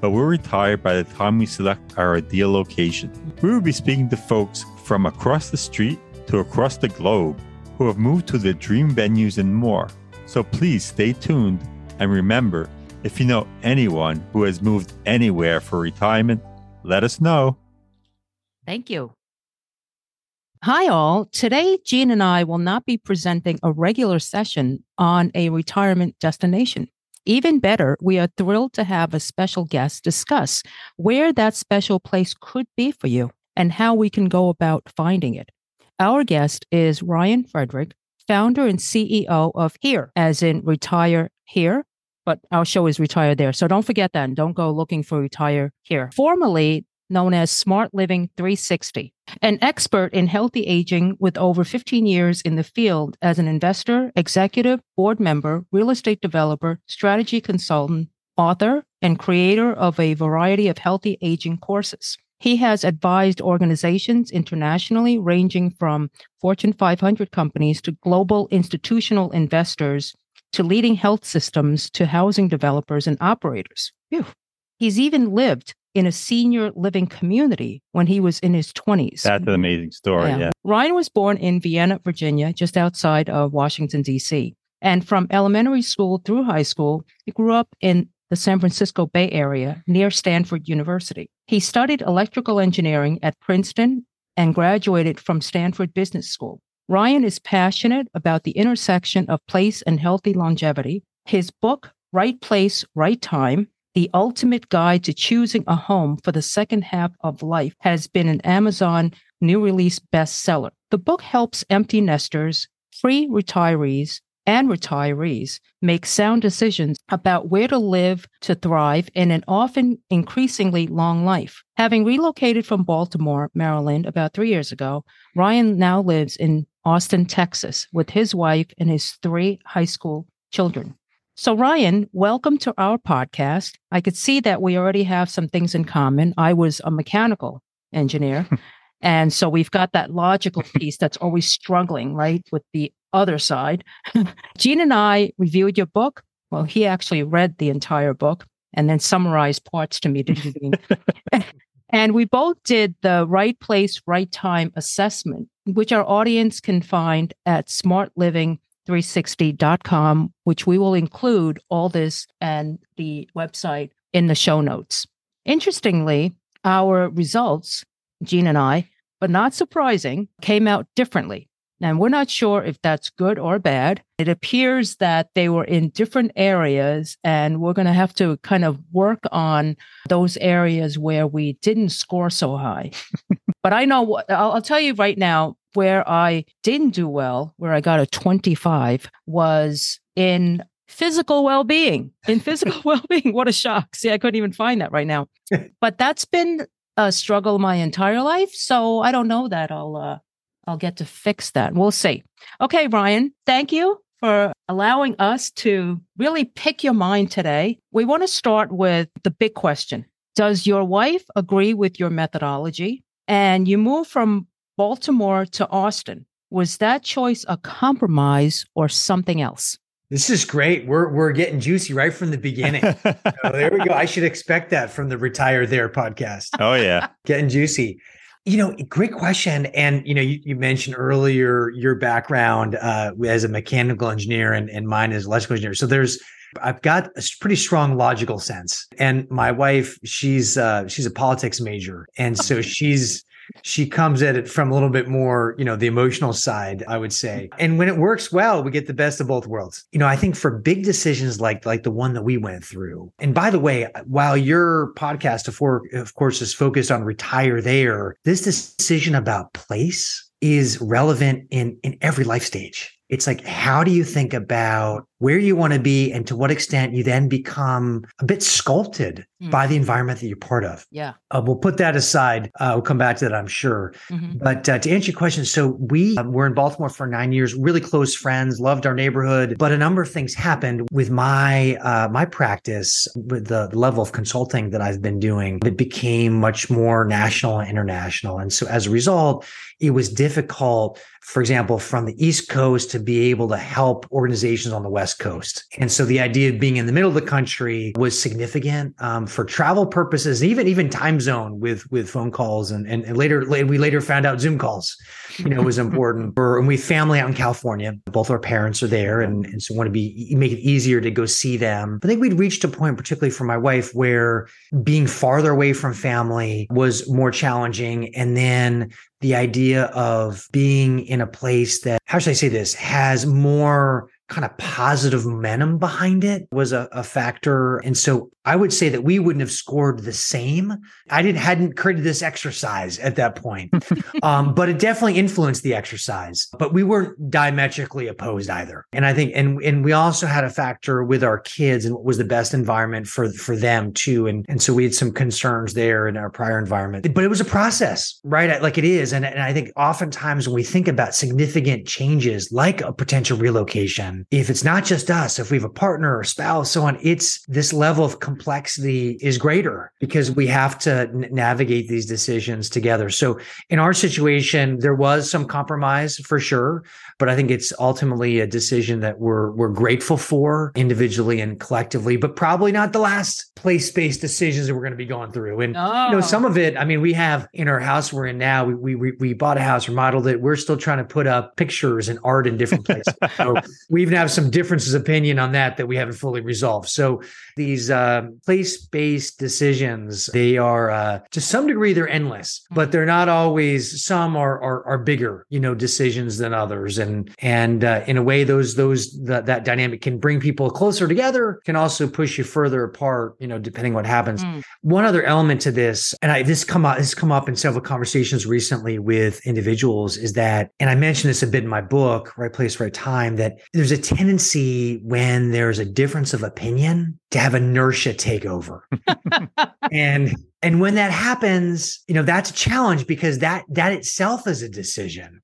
but we'll retire by the time we select our ideal location. We will be speaking to folks from across the street to across the globe who have moved to their dream venues and more. So please stay tuned and remember if you know anyone who has moved anywhere for retirement, let us know. Thank you. Hi, all. Today, Gene and I will not be presenting a regular session on a retirement destination. Even better, we are thrilled to have a special guest discuss where that special place could be for you and how we can go about finding it. Our guest is Ryan Frederick, founder and CEO of Here, as in retire here, but our show is retire there. So don't forget that and don't go looking for retire here. Formerly known as Smart Living 360, an expert in healthy aging with over 15 years in the field as an investor, executive, board member, real estate developer, strategy consultant, author, and creator of a variety of healthy aging courses. He has advised organizations internationally, ranging from Fortune 500 companies to global institutional investors to leading health systems to housing developers and operators. Phew. He's even lived in a senior living community when he was in his 20s. That's an amazing story. Yeah. yeah. Ryan was born in Vienna, Virginia, just outside of Washington, D.C. And from elementary school through high school, he grew up in the San Francisco Bay Area near Stanford University. He studied electrical engineering at Princeton and graduated from Stanford Business School. Ryan is passionate about the intersection of place and healthy longevity. His book, Right Place, Right Time, the Ultimate Guide to Choosing a Home for the Second Half of Life has been an Amazon new release bestseller. The book helps empty nesters, free retirees, and retirees make sound decisions about where to live to thrive in an often increasingly long life. Having relocated from Baltimore, Maryland about three years ago, Ryan now lives in Austin, Texas with his wife and his three high school children. So, Ryan, welcome to our podcast. I could see that we already have some things in common. I was a mechanical engineer. and so we've got that logical piece that's always struggling, right, with the other side. Gene and I reviewed your book. Well, he actually read the entire book and then summarized parts to me. and we both did the right place, right time assessment, which our audience can find at Smart Living 360.com, which we will include all this and the website in the show notes. Interestingly, our results, Gene and I, but not surprising, came out differently. And we're not sure if that's good or bad. It appears that they were in different areas, and we're going to have to kind of work on those areas where we didn't score so high. But I know what I'll, I'll tell you right now where I didn't do well, where I got a 25 was in physical well-being. In physical well-being, what a shock. See, I couldn't even find that right now. but that's been a struggle my entire life, so I don't know that I'll uh, I'll get to fix that. We'll see. Okay, Ryan, thank you for allowing us to really pick your mind today. We want to start with the big question. Does your wife agree with your methodology? And you move from Baltimore to Austin. Was that choice a compromise or something else? This is great. We're we're getting juicy right from the beginning. so there we go. I should expect that from the Retire There podcast. Oh yeah. getting juicy. You know, great question. And you know, you, you mentioned earlier your background uh, as a mechanical engineer and, and mine as electrical engineer. So there's I've got a pretty strong logical sense. And my wife, she's uh, she's a politics major, and so she's she comes at it from a little bit more, you know, the emotional side, I would say. And when it works well, we get the best of both worlds. You know, I think for big decisions like like the one that we went through. And by the way, while your podcast of course is focused on retire there, this decision about place is relevant in in every life stage. It's like how do you think about where you want to be and to what extent you then become a bit sculpted mm. by the environment that you're part of. Yeah. Uh, we'll put that aside. Uh, we'll come back to that, I'm sure. Mm-hmm. But uh, to answer your question, so we um, were in Baltimore for nine years, really close friends, loved our neighborhood, but a number of things happened with my uh, my practice, with the level of consulting that I've been doing. It became much more national and international, and so as a result, it was difficult, for example, from the East Coast to be able to help organizations on the West Coast. And so the idea of being in the middle of the country was significant um, for travel purposes, even even time zone with with phone calls and and, and later we later found out Zoom calls, you know, was important. For, and we family out in California. Both our parents are there, and and so want to be make it easier to go see them. I think we'd reached a point, particularly for my wife, where being farther away from family was more challenging, and then the idea of being in a place that, how should I say this, has more kind of positive momentum behind it was a, a, factor. And so I would say that we wouldn't have scored the same. I didn't hadn't created this exercise at that point. um, but it definitely influenced the exercise. But we weren't diametrically opposed either. And I think and and we also had a factor with our kids and what was the best environment for for them too. And and so we had some concerns there in our prior environment. But it was a process, right? Like it is. And, and I think oftentimes when we think about significant changes like a potential relocation, if it's not just us, if we have a partner or spouse, so on, it's this level of complexity is greater because we have to n- navigate these decisions together. So in our situation, there was some compromise for sure, but I think it's ultimately a decision that we're we're grateful for individually and collectively, but probably not the last place-based decisions that we're going to be going through. And oh. you know, oh. some of it, I mean, we have in our house we're in now, we we we bought a house, remodeled it. We're still trying to put up pictures and art in different places. so we even have some differences of opinion on that that we haven't fully resolved. So these uh, place-based decisions, they are uh, to some degree they're endless, but they're not always. Some are are, are bigger, you know, decisions than others, and and uh, in a way, those those that that dynamic can bring people closer together, can also push you further apart, you know, depending what happens. Mm. One other element to this, and I this come up this come up in several conversations recently with individuals, is that, and I mentioned this a bit in my book, Right Place, Right Time, that there's a tendency when there's a difference of opinion to have inertia take over. and and when that happens, you know, that's a challenge because that that itself is a decision.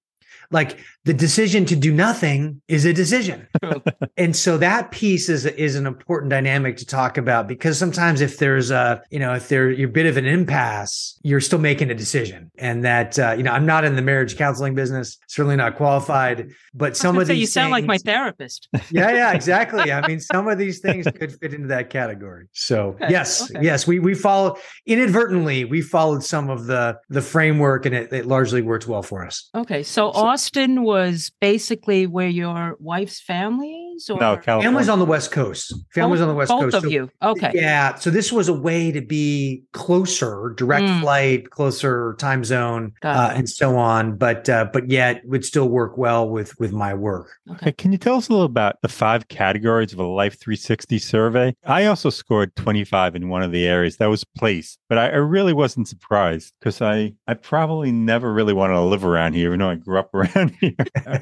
Like the decision to do nothing is a decision. and so that piece is is an important dynamic to talk about because sometimes if there's a, you know, if there you're a bit of an impasse, you're still making a decision. And that uh, you know, I'm not in the marriage counseling business, certainly not qualified, but some of these you things, sound like my therapist. yeah, yeah, exactly. I mean, some of these things could fit into that category. So, okay. yes, okay. yes, we we follow inadvertently, we followed some of the the framework and it, it largely worked well for us. Okay. So, so Austin was was basically where your wife's family families or No, California. Families on the West Coast. Families both, on the West both Coast. of So- you. Okay. Yeah. So this was a way to be closer, direct Mm. flight, closer time zone, uh, and so on. But uh, but yet would still work well with with my work. Hey, Can you tell us a little about the five categories of a Life 360 survey? I also scored 25 in one of the areas. That was place, but I, I really wasn't surprised because I, I probably never really wanted to live around here, even though I grew up around here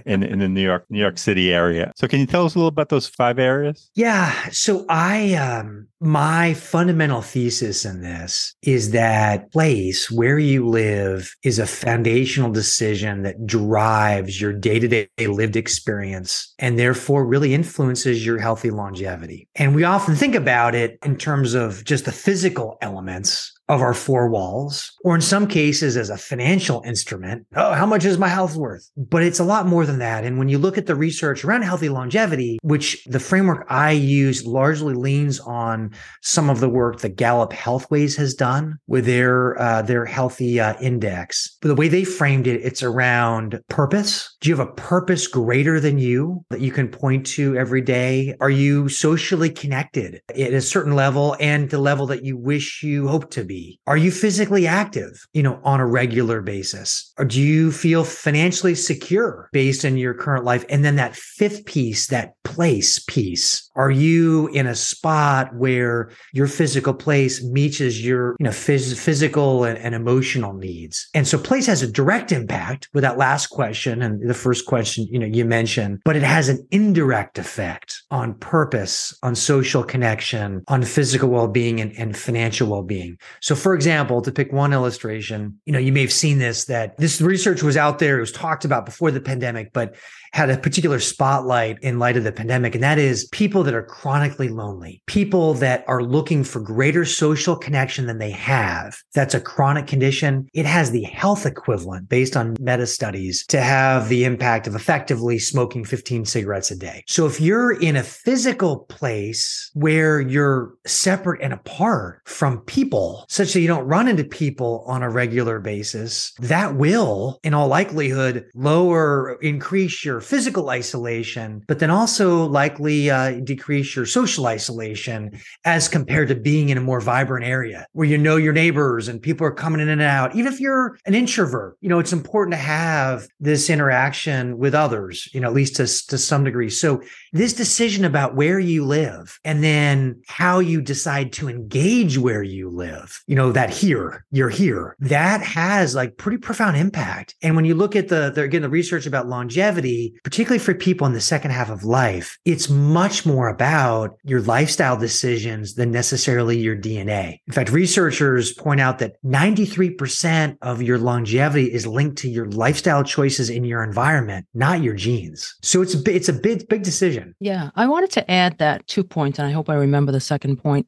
in, in the New York, New York City area. So can you tell us a little about those five areas? Yeah. So I, um, my fundamental thesis in this is that place where you live is a foundational decision that drives your day to day lived experience and therefore really influences your healthy longevity. And we often think about it in terms of just the physical elements of our four walls, or in some cases as a financial instrument. Oh, how much is my health worth? But it's a lot more than that. And when you look at the research around healthy longevity, which the framework I use largely leans on some of the work that Gallup Healthways has done with their uh, their healthy uh, index. But the way they framed it, it's around purpose. Do you have a purpose greater than you that you can point to every day? Are you socially connected at a certain level and the level that you wish you hope to be? Are you physically active, you know, on a regular basis? Or do you feel financially secure based on your current life? And then that fifth piece, that place piece, are you in a spot where your physical place meets your, you know, phys- physical and, and emotional needs? And so place has a direct impact with that last question and the first question, you know, you mentioned, but it has an indirect effect on purpose, on social connection, on physical well-being and, and financial well-being. So for example, to pick one illustration, you know, you may have seen this that this research was out there, it was talked about before the pandemic, but had a particular spotlight in light of the pandemic, and that is people that are chronically lonely, people that are looking for greater social connection than they have. That's a chronic condition. It has the health equivalent based on meta studies to have the impact of effectively smoking 15 cigarettes a day. So if you're in a physical place where you're separate and apart from people, such that you don't run into people on a regular basis, that will, in all likelihood, lower, increase your physical isolation, but then also likely uh, decrease your social isolation as compared to being in a more vibrant area where you know your neighbors and people are coming in and out. Even if you're an introvert, you know, it's important to have this interaction with others, you know, at least to, to some degree. So this decision about where you live and then how you decide to engage where you live, you know, that here, you're here, that has like pretty profound impact. And when you look at the, the again, the research about longevity, particularly for people in the second half of life, it's much more about your lifestyle decisions than necessarily your DNA. In fact, researchers point out that 93% of your longevity is linked to your lifestyle choices in your environment, not your genes. So it's a, it's a big, big decision. Yeah, I wanted to add that two points, and I hope I remember the second point.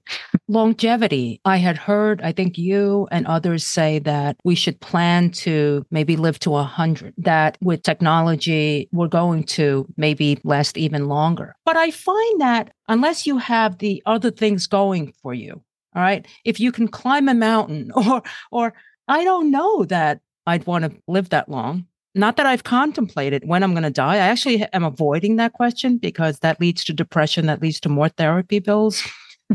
Longevity. I had heard, I think you and others say that we should plan to maybe live to 100, that with technology, we're going to maybe last even longer. But I find that unless you have the other things going for you, all right, if you can climb a mountain or, or I don't know that I'd want to live that long not that I've contemplated when I'm going to die. I actually am avoiding that question because that leads to depression, that leads to more therapy bills.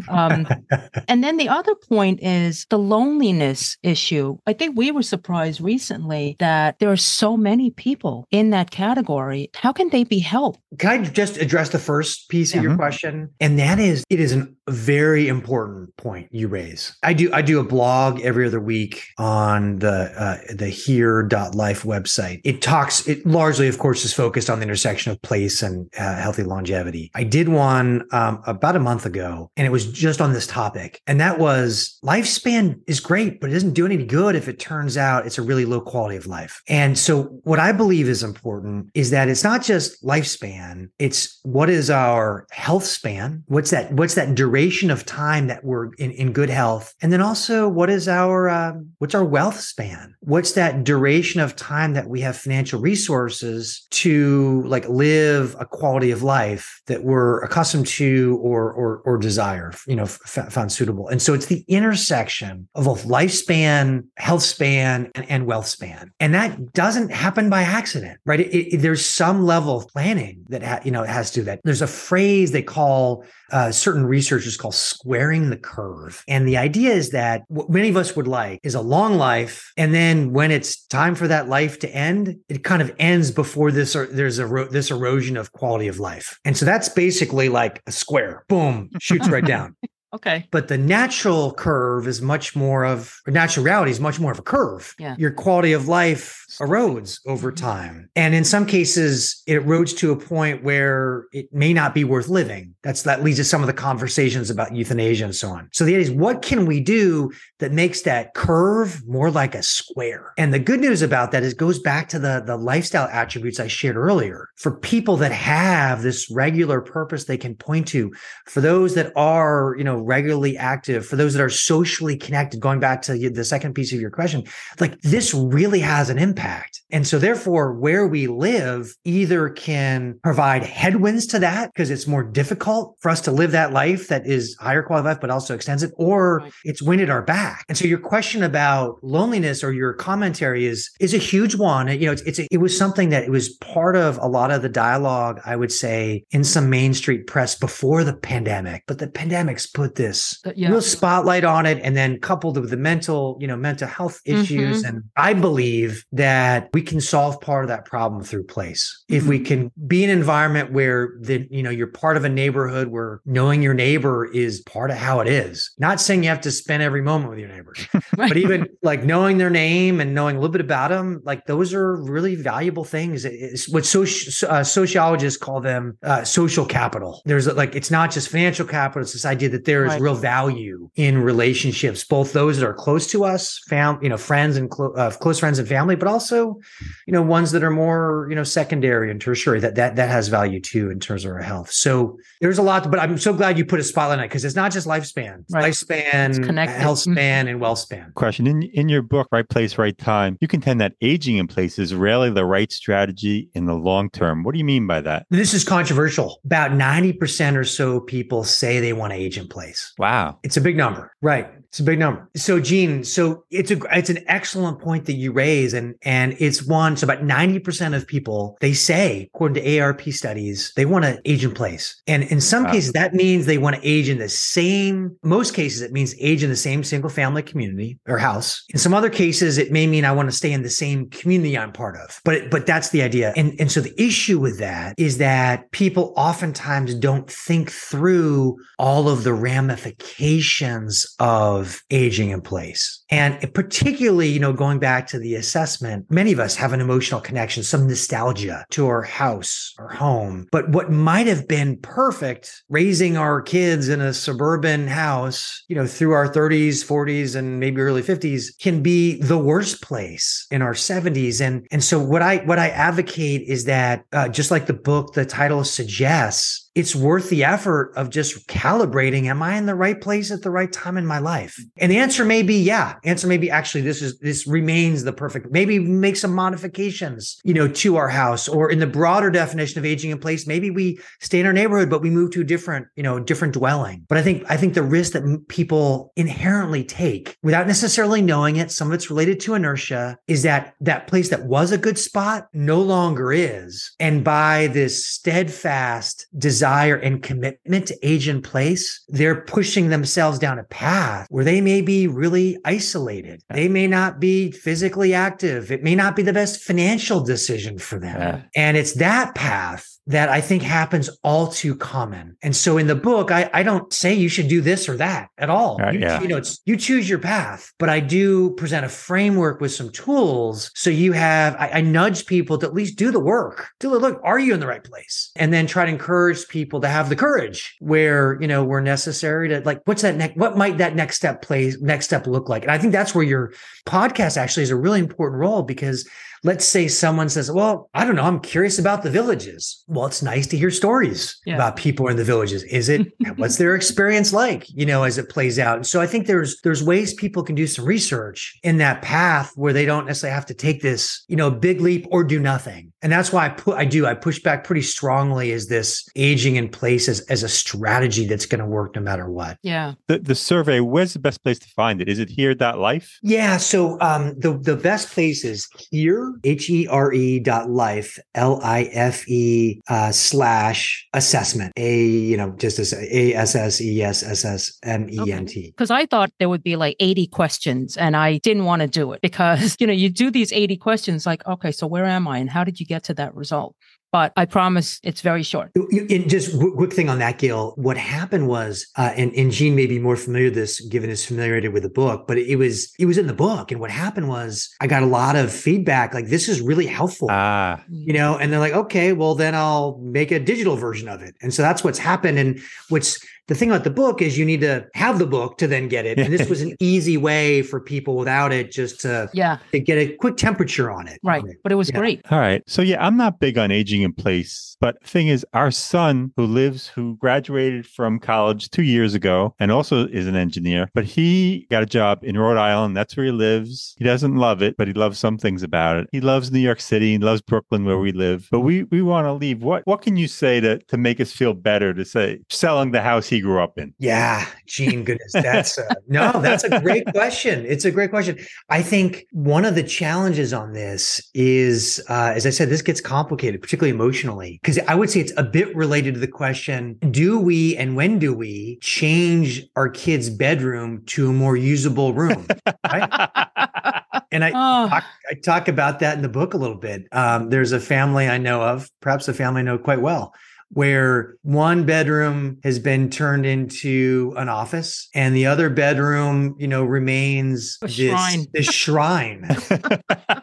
Um, and then the other point is the loneliness issue. I think we were surprised recently that there are so many people in that category. How can they be helped? Can I just address the first piece of your question? And that is, it is a very important point you raise. I do, I do a blog every other week on the uh, the here.life website. It talks, it largely, of course, is focused on the intersection of place and uh, healthy longevity. I did one um, about a month ago, and it was just on this topic, and that was lifespan is great, but it doesn't do any good if it turns out it's a really low quality of life. And so, what I believe is important is that it's not just lifespan; it's what is our health span? What's that? What's that duration of time that we're in, in good health? And then also, what is our um, what's our wealth span? What's that duration of time that we have financial resources to like live a quality of life that we're accustomed to or or, or desire? You know, f- found suitable. And so it's the intersection of both lifespan, health span, and, and wealth span. And that doesn't happen by accident, right? It, it, there's some level of planning that, ha- you know, it has to do that. There's a phrase they call uh, certain researchers call squaring the curve. And the idea is that what many of us would like is a long life. And then when it's time for that life to end, it kind of ends before this or there's a this erosion of quality of life. And so that's basically like a square, boom, shoots right down. Okay. But the natural curve is much more of natural reality is much more of a curve. Yeah. Your quality of life erodes over Mm-hmm. time. And in some cases, it erodes to a point where it may not be worth living. That's that leads to some of the conversations about euthanasia and so on. So the idea is what can we do that makes that curve more like a square? And the good news about that is it goes back to the, the lifestyle attributes I shared earlier. For people that have this regular purpose they can point to, for those that are, you know, regularly active, for those that are socially connected, going back to the second piece of your question, like this really has an impact. And so therefore, where we live either can provide headwinds to that because it's more difficult for us to live that life that is higher quality life, but also extends it, or it's wind at our back. And so your question about loneliness or your commentary is is a huge one. You know, it's, it's it was something that it was part of a lot of the dialogue, I would say, in some Main Street press before the pandemic. But the pandemic's put this Uh, yeah. real spotlight on it, and then coupled with the mental, you know, mental health issues. And I believe that we can solve part of that problem through place. If we can be an environment where the, you know, you're part of a neighborhood where knowing your neighbor is part of how it is. Not saying you have to spend every moment with your neighbor, but even like knowing their name and knowing a little bit about them, like those are really valuable things. It's what soci- uh, sociologists call them uh, social capital. There's like, it's not just financial capital. It's this idea that there is Right. real value in relationships, both those that are close to us, fam, you know, friends and clo- uh, close friends and family, but also, you know, ones that are more, you know, secondary and tertiary that, that, that has value too in terms of our health. So there's a lot, but I'm so glad you put a spotlight on it because it's not just lifespan, It's Right. lifespan, It's connected. health Mhm. span and wealth span. Question in in your book, Right Place, Right Time, you contend that aging in place is rarely the right strategy in the long term. What do you mean by that? This is controversial. About 90% or so people say they want to age in place. Wow. It's a big number, right? It's a big number. So, Gene, so it's a it's an excellent point that you raise, and and it's one. So, about ninety percent of people they say, according to AARP studies, they want to age in place, and in some Wow. cases that means they want to age in the same. Most cases, it means age in the same single family community or house. In some other cases, it may mean I want to stay in the same community I'm part of. But but that's the idea, and and so the issue with that is that people oftentimes don't think through all of the ramifications of aging in place. And particularly, you know, going back to the assessment, many of us have an emotional connection, some nostalgia to our house or home. But what might have been perfect raising our kids in a suburban house, you know, through our 30s, 40s, and maybe early 50s can be the worst place in our 70s. And, and so what I, what I advocate is that uh, just like the book, the title suggests, it's worth the effort of just calibrating. Am I in the right place at the right time in my life? And the answer may be, yeah. Answer may be actually this is this remains the perfect. Maybe make some modifications, you know, to our house, or in the broader definition of aging in place, maybe we stay in our neighborhood, but we move to a different, you know, different dwelling. But I think I think the risk that people inherently take without necessarily knowing it, some of it's related to inertia, is that that place that was a good spot no longer is. And by this steadfast desire and commitment to age in place, they're pushing themselves down a path where they may be really isolated. They may not be physically active. It may not be the best financial decision for them. Yeah. And it's that path that I think happens all too common. And so in the book, I, I don't say you should do this or that at all. Right, you, yeah. you know, it's you choose your path, but I do present a framework with some tools. So you have, I, I nudge people to at least do the work. Do the look, are you in the right place? And then try to encourage people to have the courage where, you know, where necessary to like, what's that next, what might that next step play, next step look like? And I think that's where your podcast actually is a really important role because let's say someone says, Well, I don't know, I'm curious about the villages. Well, it's nice to hear stories yeah. about people in the villages. Is it what's their experience like, you know, as it plays out? And so I think there's there's ways people can do some research in that path where they don't necessarily have to take this, you know, big leap or do nothing. And that's why I put I do, I push back pretty strongly as this aging in place as, as a strategy that's going to work no matter what. Yeah. The the survey, where's the best place to find it? Is it here that life? Yeah. So um the the best place is here, H E R E dot life, L I F E uh, slash assessment. A, you know, just as A S S E S S S M E N T. Because I thought there would be like 80 questions and I didn't want to do it because, you know, you do these 80 questions like, okay, so where am I and how did you get to that result? But I promise it's very short. And just quick thing on that, Gail. What happened was, uh, and, and Gene may be more familiar with this given his familiarity with the book, but it was it was in the book. And what happened was, I got a lot of feedback like this is really helpful. Ah, you know, and they're like, okay, well then I'll make a digital version of it. And so that's what's happened. And what's the thing about the book is you need to have the book to then get it. And this was an easy way for people without it just to, yeah. to get a quick temperature on it. Right. But it was yeah. great. All right. So yeah, I'm not big on aging in place, but thing is our son who lives, who graduated from college two years ago and also is an engineer, but he got a job in Rhode Island. That's where he lives. He doesn't love it, but he loves some things about it. He loves New York City. He loves Brooklyn where we live, but we, we want to leave. What, what can you say to, to make us feel better to say selling the house he grew up in? Yeah, Gene, goodness, that's a, no, that's a great question. It's a great question. I think one of the challenges on this is, uh, as I said, this gets complicated, particularly emotionally, because I would say it's a bit related to the question: Do we and when do we change our kids' bedroom to a more usable room? Right? and I, oh. talk, I talk about that in the book a little bit. Um, there's a family I know of, perhaps a family I know quite well where one bedroom has been turned into an office and the other bedroom, you know, remains a this shrine. this shrine.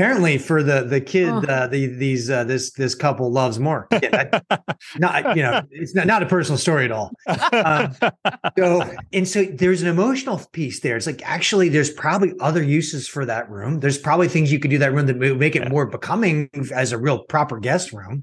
Apparently, for the the kid, oh. uh, the these uh, this this couple loves more. Yeah, not you know, it's not, not a personal story at all. Um, so and so there's an emotional piece there. It's like actually, there's probably other uses for that room. There's probably things you could do that room that make it more becoming as a real proper guest room.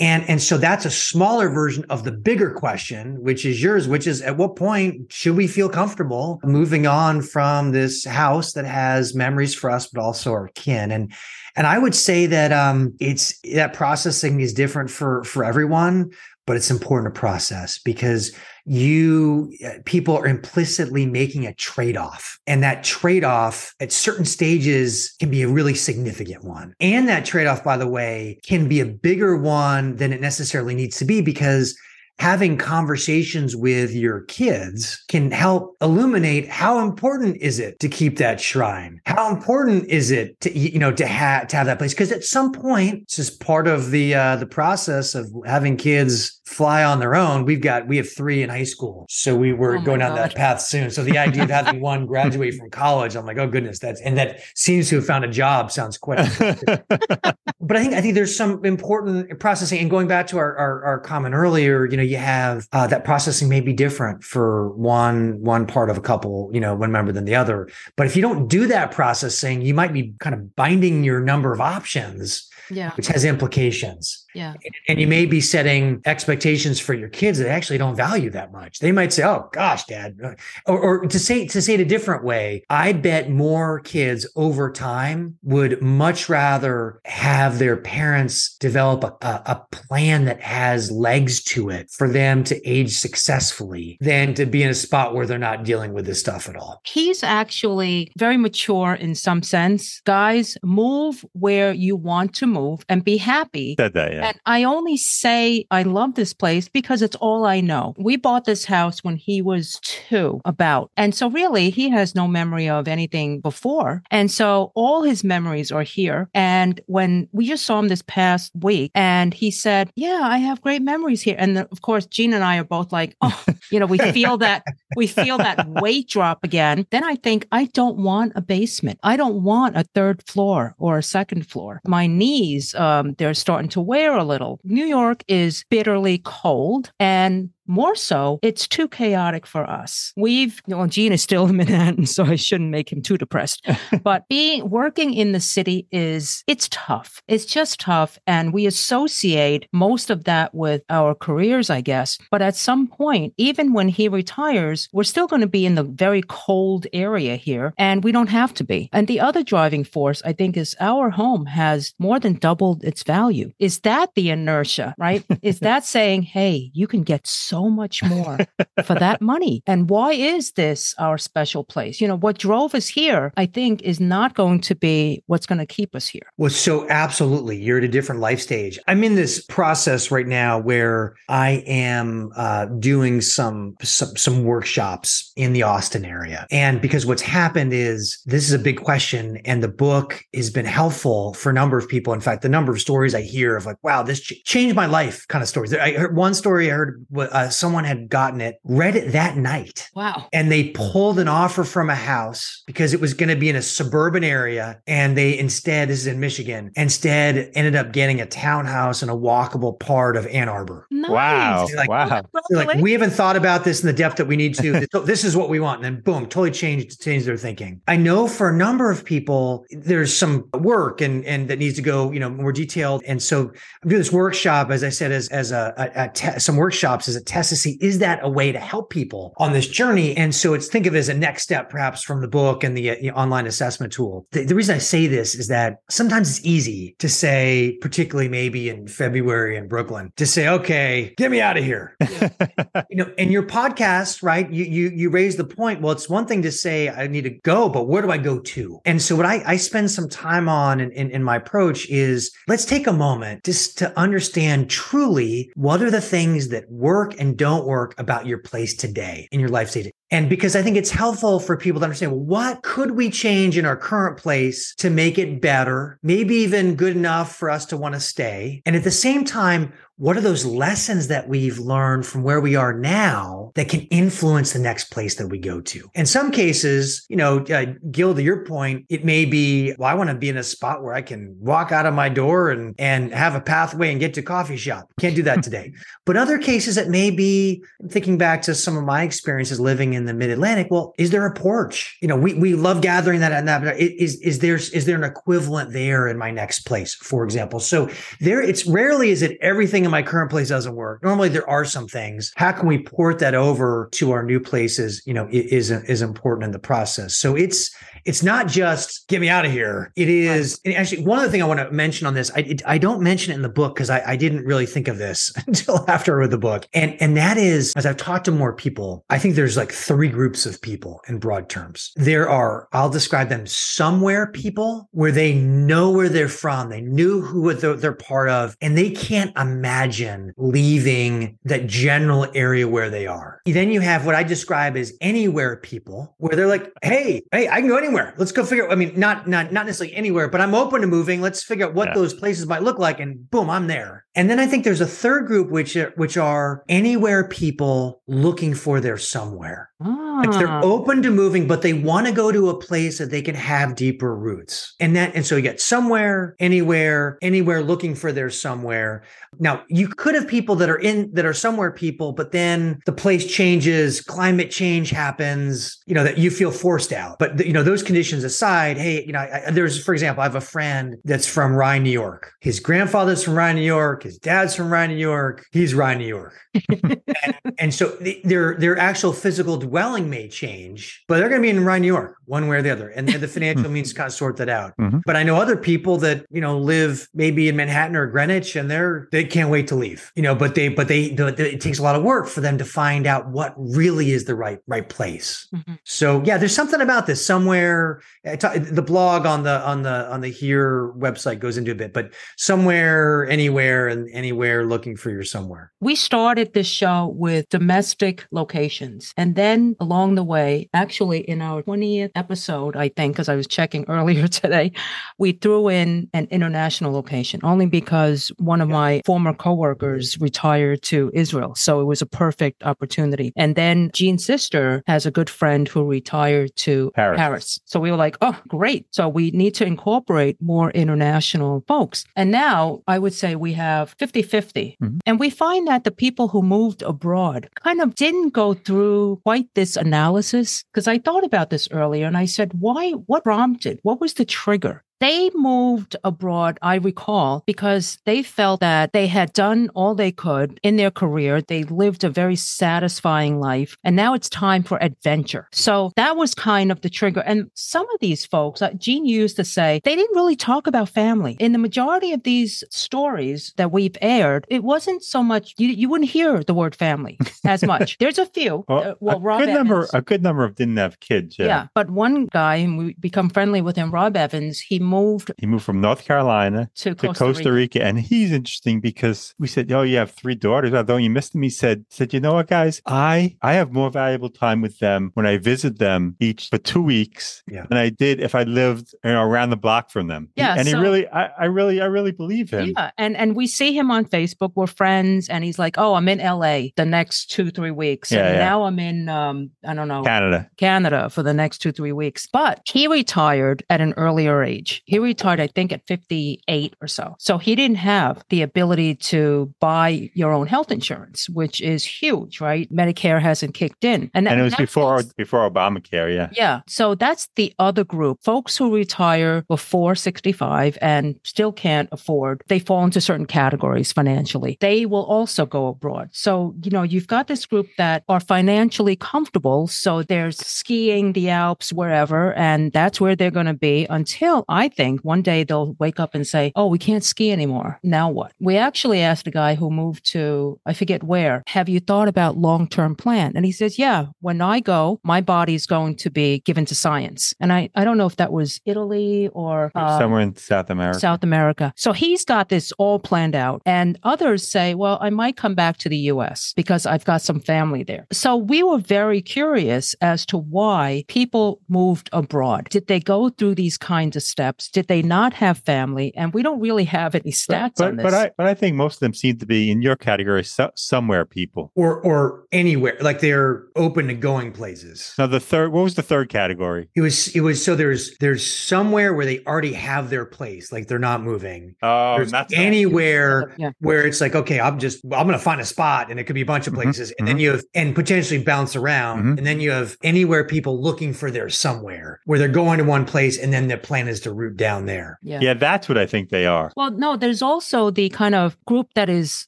And, and so that's a smaller version of the bigger question, which is yours, which is at what point should we feel comfortable moving on from this house that has memories for us, but also our kin? And, and I would say that um, it's that processing is different for for everyone, but it's important to process because you uh, people are implicitly making a trade-off. And that trade-off at certain stages can be a really significant one. And that trade-off by the way can be a bigger one than it necessarily needs to be because having conversations with your kids can help illuminate how important is it to keep that shrine? How important is it to you know to have to have that place? Because at some point it's just part of the uh the process of having kids fly on their own. We've got we have three in high school so we were oh going down that path soon. So the idea of having one graduate from college i'm like oh goodness that's and that seems to have found a job sounds quite but i think i think there's some important processing and going back to our our, our comment earlier you know you have uh, that processing may be different for one one part of a couple you know one member than the other but if you don't do that processing you might be kind of binding your number of options yeah. which has implications yeah. And you may be setting expectations for your kids that actually don't value that much. They might say, "Oh gosh, dad." Or, or to say to say it a different way, I bet more kids over time would much rather have their parents develop a, a, a plan that has legs to it for them to age successfully than to be in a spot where they're not dealing with this stuff at all. He's actually very mature in some sense. Guys, move where you want to move and be happy. Said that, yeah. And I only say I love this place because it's all I know. We bought this house when he was two, about. And so really, he has no memory of anything before. And so all his memories are here. And when we just saw him this past week, and he said, Yeah, I have great memories here. And the, of course, Gene and I are both like, Oh, you know, we feel that, we feel that weight drop again. Then I think, I don't want a basement. I don't want a third floor or a second floor. My knees, um, they're starting to wear a little. New York is bitterly cold and more so, it's too chaotic for us. We've, you know, Gene is still in Manhattan, so I shouldn't make him too depressed. but being working in the city is it's tough. It's just tough. And we associate most of that with our careers, I guess. But at some point, even when he retires, we're still going to be in the very cold area here, and we don't have to be. And the other driving force, I think, is our home has more than doubled its value. Is that the inertia, right? is that saying, hey, you can get so much more for that money? And why is this our special place? You know, what drove us here, I think, is not going to be what's going to keep us here. Well, so absolutely. You're at a different life stage. I'm in this process right now where I am uh, doing some, some some workshops in the Austin area. And because what's happened is this is a big question and the book has been helpful for a number of people. In fact, the number of stories I hear of like, wow, this ch- changed my life kind of stories. I heard one story I heard uh, Uh, someone had gotten it, read it that night. Wow. And they pulled an offer from a house because it was going to be in a suburban area. And they instead, this is in Michigan, instead ended up getting a townhouse in a walkable part of Ann Arbor. Nice. Wow. Like, wow. like, we haven't thought about this in the depth that we need to. this is what we want. And then boom, totally changed, changed their thinking. I know for a number of people, there's some work and, and that needs to go, you know, more detailed. And so I'm doing this workshop, as I said, as, as a, a, a te- some workshops as a test to see, is that a way to help people on this journey? And so it's think of it as a next step, perhaps from the book and the, uh, the online assessment tool. The, the reason I say this is that sometimes it's easy to say, particularly maybe in February in Brooklyn, to say, okay, get me out of here. you know, in your podcast, right? You you you raise the point. Well, it's one thing to say I need to go, but where do I go to? And so what I, I spend some time on in, in, in my approach is let's take a moment just to understand truly what are the things that work and don't work about your place today in your life stage. And because I think it's helpful for people to understand well, what could we change in our current place to make it better, maybe even good enough for us to want to stay. And at the same time, what are those lessons that we've learned from where we are now that can influence the next place that we go to? In some cases, you know, uh, Gil, to your point, it may be, well, I want to be in a spot where I can walk out of my door and, and have a pathway and get to coffee shop. Can't do that today. but other cases, it may be thinking back to some of my experiences living in the mid Atlantic. Well, is there a porch? You know, we, we love gathering that and that. Is, is there, is there an equivalent there in my next place, for example? So there, it's rarely is it everything in my current place doesn't work. Normally there are some things. How can we port that over to our new places? You know, is is important in the process. So it's it's not just get me out of here. It is actually one other thing I want to mention on this. I it, I don't mention it in the book because I, I didn't really think of this until after I read the book. And and that is as I've talked to more people, I think there's like three groups of people in broad terms. There are I'll describe them somewhere people where they know where they're from, they knew who they're, they're part of, and they can't imagine leaving that general area where they are. Then you have what I describe as anywhere people, where they're like, hey, hey, I can go anywhere anywhere. Let's go figure. I mean, not not not necessarily anywhere, but I'm open to moving. Let's figure out what yeah. those places might look like, and boom, I'm there. And then I think there's a third group, which which are anywhere people looking for their somewhere. Like they're ah. open to moving, but they want to go to a place that they can have deeper roots. And that, and so you get somewhere, anywhere, anywhere looking for their somewhere. Now you could have people that are in that are somewhere people, but then the place changes, climate change happens, you know, that you feel forced out. But the, you know, those conditions aside, hey, you know, I, there's, for example, I have a friend that's from Rye, New York. His grandfather's from Rye, New York. His dad's from Rye, New York. He's Rye, New York. and, and, so their their actual physical dwelling may change, but they're going to be in Rye, New York, one way or the other. And the financial means kind of sort that out. Mm-hmm. But I know other people that you know live maybe in Manhattan or Greenwich, and they're they can't wait to leave. You know, but they but they it takes a lot of work for them to find out what really is the right right place. Mm-hmm. So yeah, there's something about this somewhere. The blog on the on the on the here website goes into a bit, but somewhere, anywhere, and anywhere looking for your somewhere. We started this show with domestic locations. And then along the way, actually in our 20th episode, I think, because I was checking earlier today, we threw in an international location only because one of yeah. my former coworkers retired to Israel. So it was a perfect opportunity. And then Gene's sister has a good friend who retired to Paris. Paris. So we were like, oh, great. So we need to incorporate more international folks. And now I would say we have 50 50. Mhm. And we find that the people who moved abroad kind of didn't go through quite this analysis. Because I thought about this earlier and I said, why? What prompted? What was the trigger? They moved abroad, I recall, because they felt that they had done all they could in their career. They lived a very satisfying life, and now it's time for adventure. So that was kind of the trigger. And some of these folks, uh, Gene used to say, they didn't really talk about family. In the majority of these stories that we've aired, it wasn't so much, you, you wouldn't hear the word family as much. There's a few. Well, uh, well, a Rob good number, a good number of didn't have kids. Yeah. yeah. But one guy, and we become friendly with him, Rob Evans, he moved He moved from North Carolina to to Costa, Costa, Rica. Rica. and he's interesting because we said, "Oh, you have three daughters." Although you missed them, he said, "said You know what, guys? I I have more valuable time with them when I visit them each for two weeks Yeah. than I did if I lived you know, around the block from them." Yeah, and he really, I, I really, I really believe him. Yeah, and and we see him on Facebook. We're friends, and he's like, "Oh, I'm in LA the next two three weeks, Yeah, and yeah. now I'm in um I don't know Canada. Canada for the next two three weeks." But he retired at an earlier age. He retired, I think, at 58 or so. So he didn't have the ability to buy your own health insurance, which is huge, right? Medicare hasn't kicked in, and, And it was before before Obamacare. Yeah. yeah. So that's the other group. Folks who retire before 65 and still can't afford, they fall into certain categories financially. They will also go abroad. So, you know, you've got this group that are financially comfortable. So they're skiing the Alps, wherever, and that's where they're going to be until I think one day they'll wake up and say, oh, we can't ski anymore. Now what? We actually asked a guy who moved to, I forget where, have you thought about long term plan? And he says, yeah, when I go, my body's going to be given to science. And I, I don't know if that was Italy or uh, Somewhere in South America. South America. So he's got this all planned out. And others say, well, I might come back to the US because I've got some family there. So we were very curious as to why people moved abroad. Did they go through these kinds of steps? Did they not have family? And we don't really have any stats but, on this. but I but I think most of them seem to be in your category so, somewhere people. or or anywhere like they're open to going places Now the third what was the third category? it was it was so there's there's somewhere where they already have their place like they're not moving Oh, there's that's anywhere yeah. where it's like okay i'm just i'm gonna find a spot and it could be a bunch of Mhm, places and then you have and potentially bounce around Mhm. and then you have anywhere people looking for their somewhere where they're going to one place and then the plan is to route down there yeah. yeah, that's what I think they are. Well, no, there's also the kind of group that is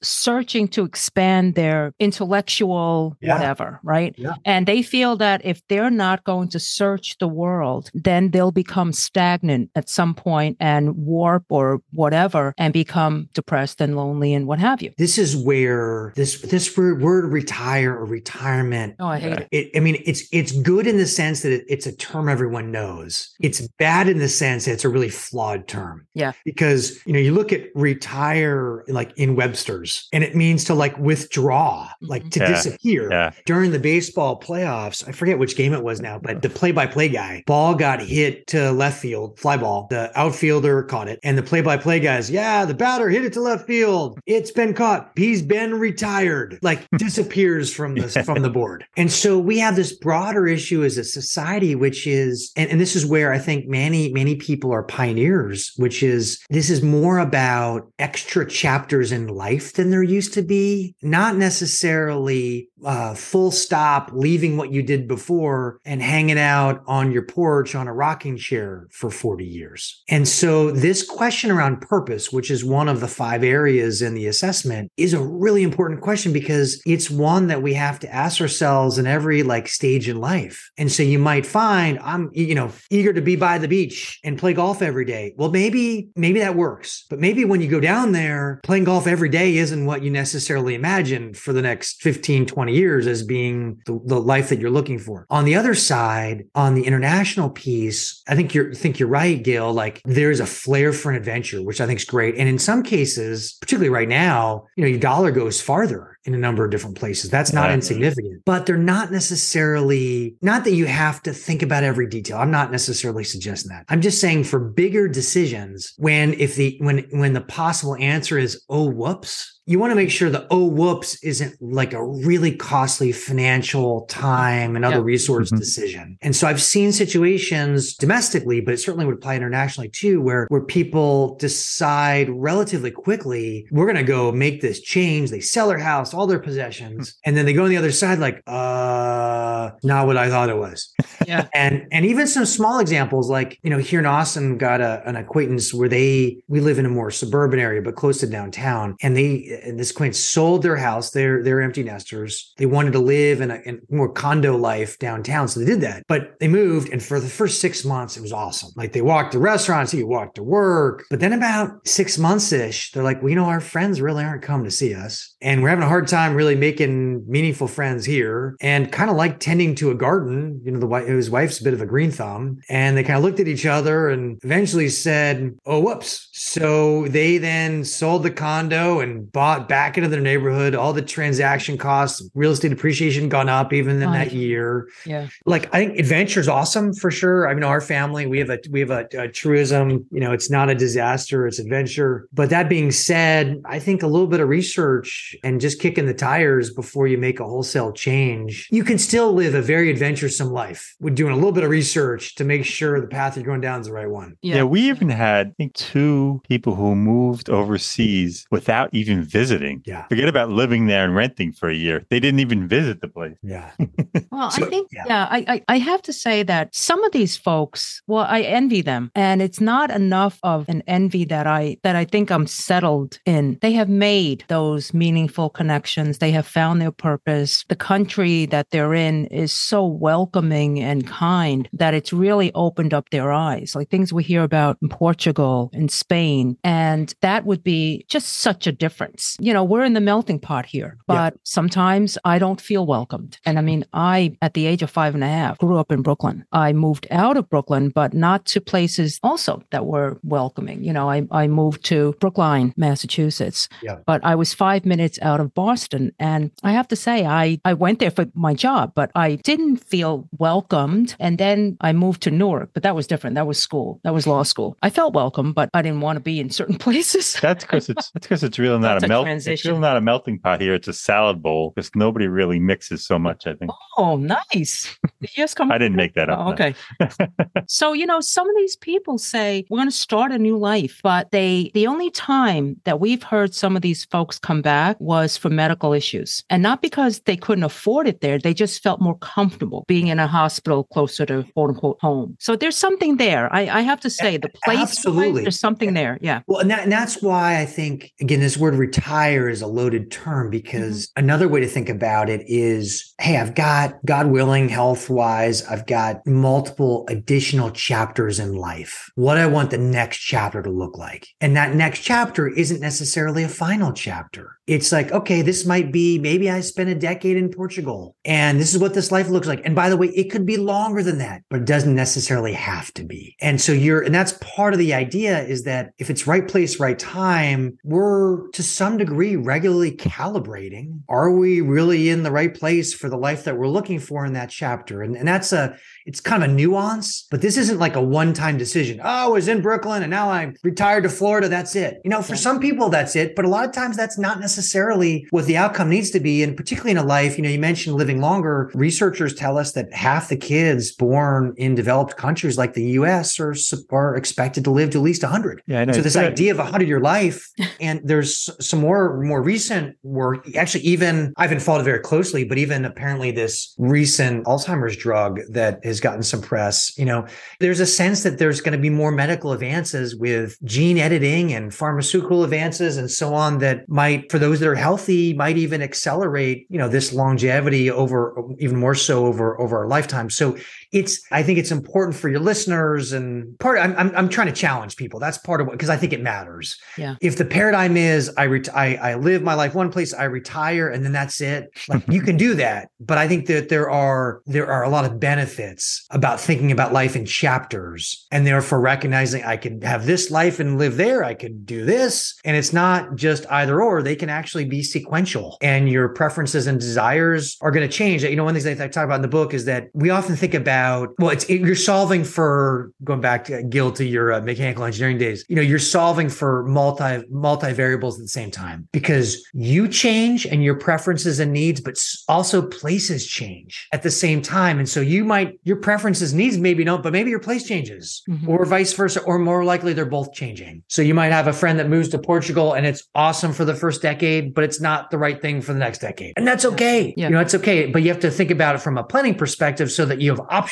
searching to expand their intellectual Yeah. whatever, right? Yeah. And they feel that if they're not going to search the world, then they'll become stagnant at some point and warp or whatever and become depressed and lonely and what have you. this is where this this word, word retire or retirement Oh, I hate it. it, I mean, it's it's good in the sense that it, it's a term everyone knows. It's bad in the sense that it's a really flawed term. Yeah. Because you know, you look at retire like in Webster's, and it means to like withdraw, like to mm-hmm. Yeah. disappear. Yeah. During the baseball playoffs, I forget which game it was now, but the play-by-play guy, ball got hit to left field, fly ball. The outfielder caught it, and the play-by-play guys, yeah, the batter hit it to left field. It's been caught. He's been retired. Like disappears from the from the board. And so we have this broader issue as a society, which is, and, and this is where I think many many people are pioneers, which is this is more about extra chapters in life than there used to be, not necessarily uh, full stop, leaving what you did before and hanging out on your porch on a rocking chair for 40 years. And so, this question around purpose, which is one of the five areas in the assessment, is a really important question because it's one that we have to ask ourselves in every like stage in life. And so, you might find I'm, you know, eager to be by the beach and play golf every day. Well, maybe, maybe that works. But maybe when you go down there, playing golf every day isn't what you necessarily imagine for the next 15, 20 years as being the, the life that you're looking for. On the other side, on the international piece, I think you're I think you're right, Gail. Like there's a flair for an adventure, which I think is great. And in some cases, particularly right now, you know, your dollar goes farther. In a number of different places. That's not yeah. insignificant, but they're not necessarily, not that you have to think about every detail. I'm not necessarily suggesting that. I'm just saying for bigger decisions, when if the, when, when the possible answer is, oh, whoops, you want to make sure the oh whoops isn't like a really costly financial time and other yeah. resource mm-hmm. decision. And so I've seen situations domestically, but it certainly would apply internationally too, where where people decide relatively quickly, we're gonna go make this change. They sell their house, all their possessions, mm-hmm. and then they go on the other side, like, uh, not what I thought it was. Yeah. and and even some small examples, like, you know, here in Austin, got a, an acquaintance where they we live in a more suburban area, but close to downtown, and they and this acquaintance sold their house. They're they're empty nesters. They wanted to live in a in more condo life downtown, so they did that. But they moved, and for the first six months, it was awesome. Like they walked to restaurants, you walked to work. But then about six months ish, they're like, well, you know, our friends really aren't coming to see us, and we're having a hard time really making meaningful friends here, and kind of like tending to a garden. You know, the his wife's a bit of a green thumb, and they kind of looked at each other and eventually said, "Oh, whoops." So they then sold the condo and bought back back into their neighborhood. All the transaction costs, real estate appreciation gone up even in that year. Yeah. Like I think adventure is awesome for sure. I mean, our family, we have a we have a, a truism, you know, it's not a disaster, it's adventure. But that being said, I think a little bit of research and just kicking the tires before you make a wholesale change, you can still live a very adventuresome life with doing a little bit of research to make sure the path you're going down is the right one. Yeah, yeah we even had I think two people who moved overseas without even visiting yeah. Forget about living there and renting for a year. They didn't even visit the place. Yeah. well, so, I think, yeah, yeah I, I, I have to say that some of these folks, well, I envy them. And it's not enough of an envy that I that I think I'm settled in. They have made those meaningful connections. They have found their purpose. The country that they're in is so welcoming and kind that it's really opened up their eyes. Like things we hear about in Portugal and Spain. And that would be just such a difference. You know, we're in the melting pot here, but yeah. sometimes I don't feel welcomed. And I mean, I, at the age of five and a half, grew up in Brooklyn. I moved out of Brooklyn, but not to places also that were welcoming. You know, I, I moved to Brookline, Massachusetts, yeah. but I was five minutes out of Boston. And I have to say, I, I went there for my job, but I didn't feel welcomed. And then I moved to Newark, but that was different. That was school. That was law school. I felt welcome, but I didn't want to be in certain places. that's because it's that's because it's really not a, a melt. It's really not a melting pot here. It's a salad bowl because nobody really mixes so much. I think. Oh, nice. Yes, come. I didn't make that up. Oh, okay. so you know, some of these people say we're going to start a new life, but they the only time that we've heard some of these folks come back was for medical issues, and not because they couldn't afford it there. They just felt more comfortable being in a hospital closer to quote unquote home. So there's something there. I, I have to say, the place absolutely there's something there. Yeah. Well, and, that, and that's why I think again this word retire is a loaded term because mm-hmm. another way to think about it is hey, I've got, God willing, health wise, I've got multiple additional chapters in life. What I want the next chapter to look like. And that next chapter isn't necessarily a final chapter. It's like, okay, this might be maybe I spent a decade in Portugal and this is what this life looks like. And by the way, it could be longer than that, but it doesn't necessarily have to be. And so you're, and that's part of the idea is that if it's right place, right time, we're to some degree regularly calibrating. Are we really in the right place for the life that we're looking for in that chapter? And, and that's a, it's kind of a nuance, but this isn't like a one-time decision. Oh, I was in Brooklyn and now I'm retired to Florida. That's it. You know, for some people, that's it. But a lot of times that's not necessarily what the outcome needs to be. And particularly in a life, you know, you mentioned living longer. Researchers tell us that half the kids born in developed countries like the US are, are expected to live to at least 100. Yeah, I know. So this idea of a 100 year life, and there's some more, more recent work. Actually, even I haven't followed it very closely, but even apparently this recent Alzheimer's drug that has gotten some press, you know, there's a sense that there's going to be more medical advances with gene editing and pharmaceutical advances and so on that might, for those that are healthy, might even accelerate, you know, this longevity over even more so over over our lifetime. So it's I think it's important for your listeners and part I'm I'm, I'm trying to challenge people. That's part of what because I think it matters. Yeah. If the paradigm is I, ret- I I live my life one place, I retire, and then that's it. Like you can do that, but I think that there are there are a lot of benefits about thinking about life in chapters, and therefore recognizing I can have this life and live there. I can do this, and it's not just either or. They can actually be sequential and your preferences and desires are going to change. You know, one of the things I talk about in the book is that we often think about, well, it's it, you're solving for going back to Gil to your uh, mechanical engineering days. You know, you're solving for multi multi variables at the same time because you change and your preferences and needs, but also places change at the same time. And so you might your preferences needs maybe don't, but maybe your place changes mm-hmm. or vice versa, or more likely they're both changing. So you might have a friend that moves to Portugal and it's awesome for the first decade, but it's not the right thing for the next decade. And that's okay. Yeah. You know, it's okay. But you have to think about it from a planning perspective so that you have options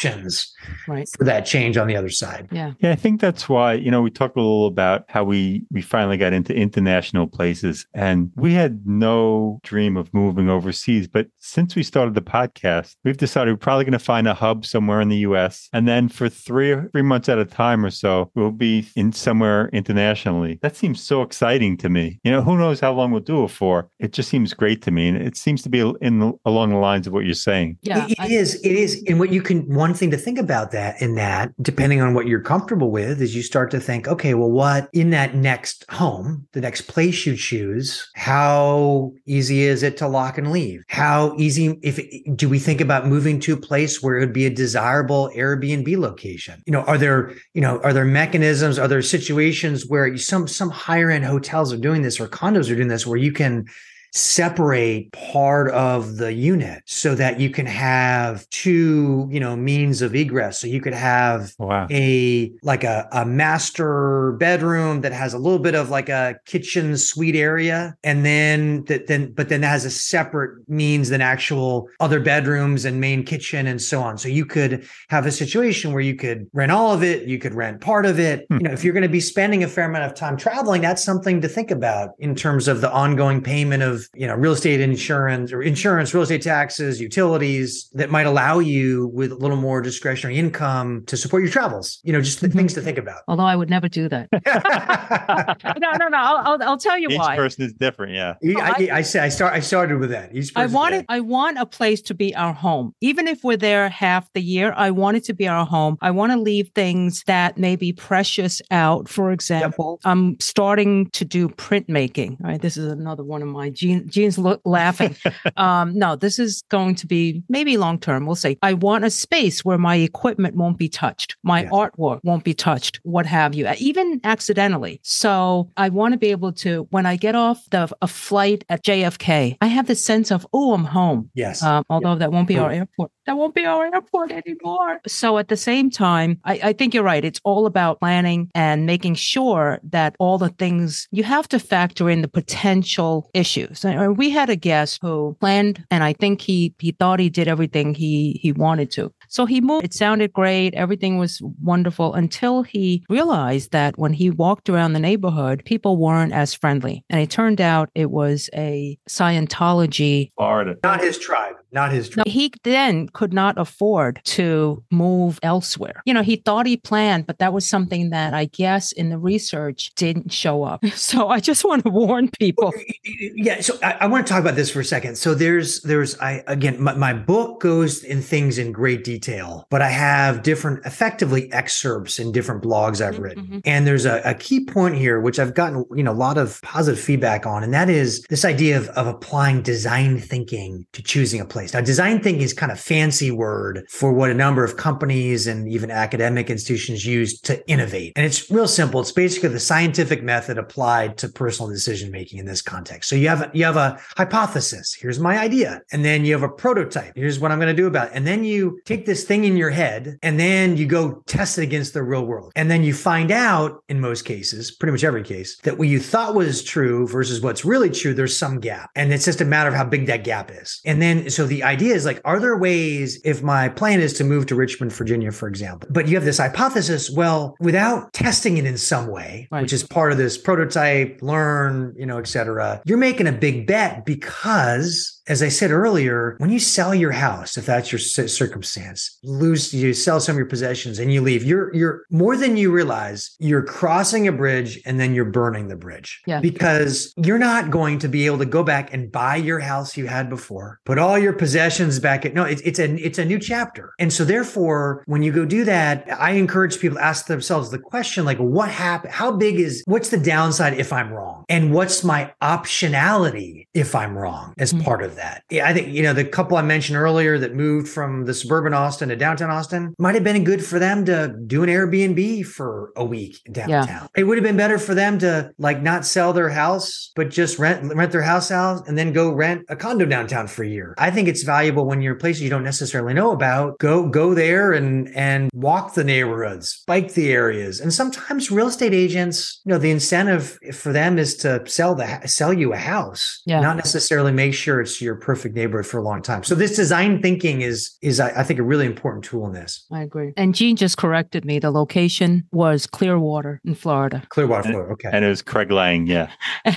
right. for that change on the other side. Yeah. Yeah. I think that's why, you know, we talked a little about how we we finally got into international places and we had no dream of moving overseas. But since we started the podcast, we've decided we're probably going to find a hub somewhere in the US. And then for three three months at a time or so, we'll be in somewhere internationally. That seems so exciting to me. You know, who knows how long we'll do it for? It just seems great to me. And it seems to be in along the lines of what you're saying. Yeah. it, it I, is. It is. And what you can one thing to think about that in that, depending on what you're comfortable with, is you start to think, okay, well, what in that next home, the next place you choose, how easy is it to lock and leave? How easy if do we think about moving to a place where it would be a desirable Airbnb location? You know, are there, you know, are there mechanisms, are there situations where some some higher end hotels are doing this or condos are doing this where you can separate part of the unit so that you can have two, you know, means of egress. So you could have wow. a like a, a master bedroom that has a little bit of like a kitchen suite area. And then that then but then that has a separate means than actual other bedrooms and main kitchen and so on. So you could have a situation where you could rent all of it, you could rent part of it. Hmm. You know, if you're going to be spending a fair amount of time traveling, that's something to think about in terms of the ongoing payment of you know real estate insurance or insurance real estate taxes utilities that might allow you with a little more discretionary income to support your travels you know just mm-hmm. things to think about. Although i would never do that. No no no. I'll, I'll, I'll, tell you each why. each person is different yeah. I, I, I, say i start i started with that. Each person i wanted i want a place to be our home. Even if we're there half the year i want it to be our home. I want to leave things that may be precious out. For example yep. i'm starting to do printmaking right? This is another one of my gene Gene's lo- laughing. um, no, this is going to be maybe long term. We'll say I want a space where my equipment won't be touched, my artwork won't be touched, what have you, even accidentally. So I want to be able to, when I get off the a flight at JFK, I have the sense of, oh, I'm home. Yes. Um, although that won't be our airport. That won't be our airport anymore. So at the same time, I, I think you're right. It's all about planning and making sure that all the things you have to factor in the potential issues. We had a guest who planned, and I think he he thought he did everything he he wanted to. So he moved. It sounded great. Everything was wonderful until he realized that when he walked around the neighborhood, people weren't as friendly. And it turned out it was a Scientology. Florida. Not his tribe not his dream. No, he then could not afford to move elsewhere. You know, he thought he planned, but that was something that I guess in the research didn't show up. So I just want to warn people. Yeah. So I, I want to talk about this for a second. So there's, there's, I, again, my, my book goes in things in great detail, but I have different, effectively excerpts in different blogs I've mm-hmm, written. Mm-hmm. And there's a, a key point here, which I've gotten, you know, a lot of positive feedback on. And that is this idea of, of applying design thinking to choosing a place Now, design thinking is kind of fancy word for what a number of companies and even academic institutions use to innovate. And it's real simple. It's basically the scientific method applied to personal decision making in this context. So you have you have a hypothesis. Here's my idea. And then you have a prototype. Here's what I'm going to do about it. And then you take this thing in your head and then you go test it against the real world. And then you find out in most cases, pretty much every case, that what you thought was true versus what's really true, there's some gap. And it's just a matter of how big that gap is. And then so the idea is like, are there ways if my plan is to move to Richmond, Virginia, for example, but you have this hypothesis, well, without testing it in some way, right. which is part of this prototype, learn, you know, et cetera, you're making a big bet because as I said earlier, when you sell your house, if that's your circumstance, lose, you sell some of your possessions and you leave, you're, you're more than you realize, you're crossing a bridge and then you're burning the bridge. Yeah. Because you're not going to be able to go back and buy your house you had before, put all your possessions back at no it's, it's a it's a new chapter and so therefore when you go do that i encourage people to ask themselves the question like what happened how big is what's the downside if i'm wrong and what's my optionality if i'm wrong as mm-hmm. part of that yeah, i think you know the couple i mentioned earlier that moved from the suburban austin to downtown austin might have been good for them to do an airbnb for a week downtown yeah. it would have been better for them to like not sell their house but just rent rent their house out and then go rent a condo downtown for a year i think it's valuable when you're in places you don't necessarily know about go go there and and walk the neighborhoods bike the areas and sometimes real estate agents you know the incentive for them is to sell the sell you a house yeah. not necessarily make sure it's your perfect neighborhood for a long time. So this design thinking is is I, I think a really important tool in this. I agree. And Gene just corrected me. The location was clearwater in florida. Clearwater florida. Okay. and it was craig lang yeah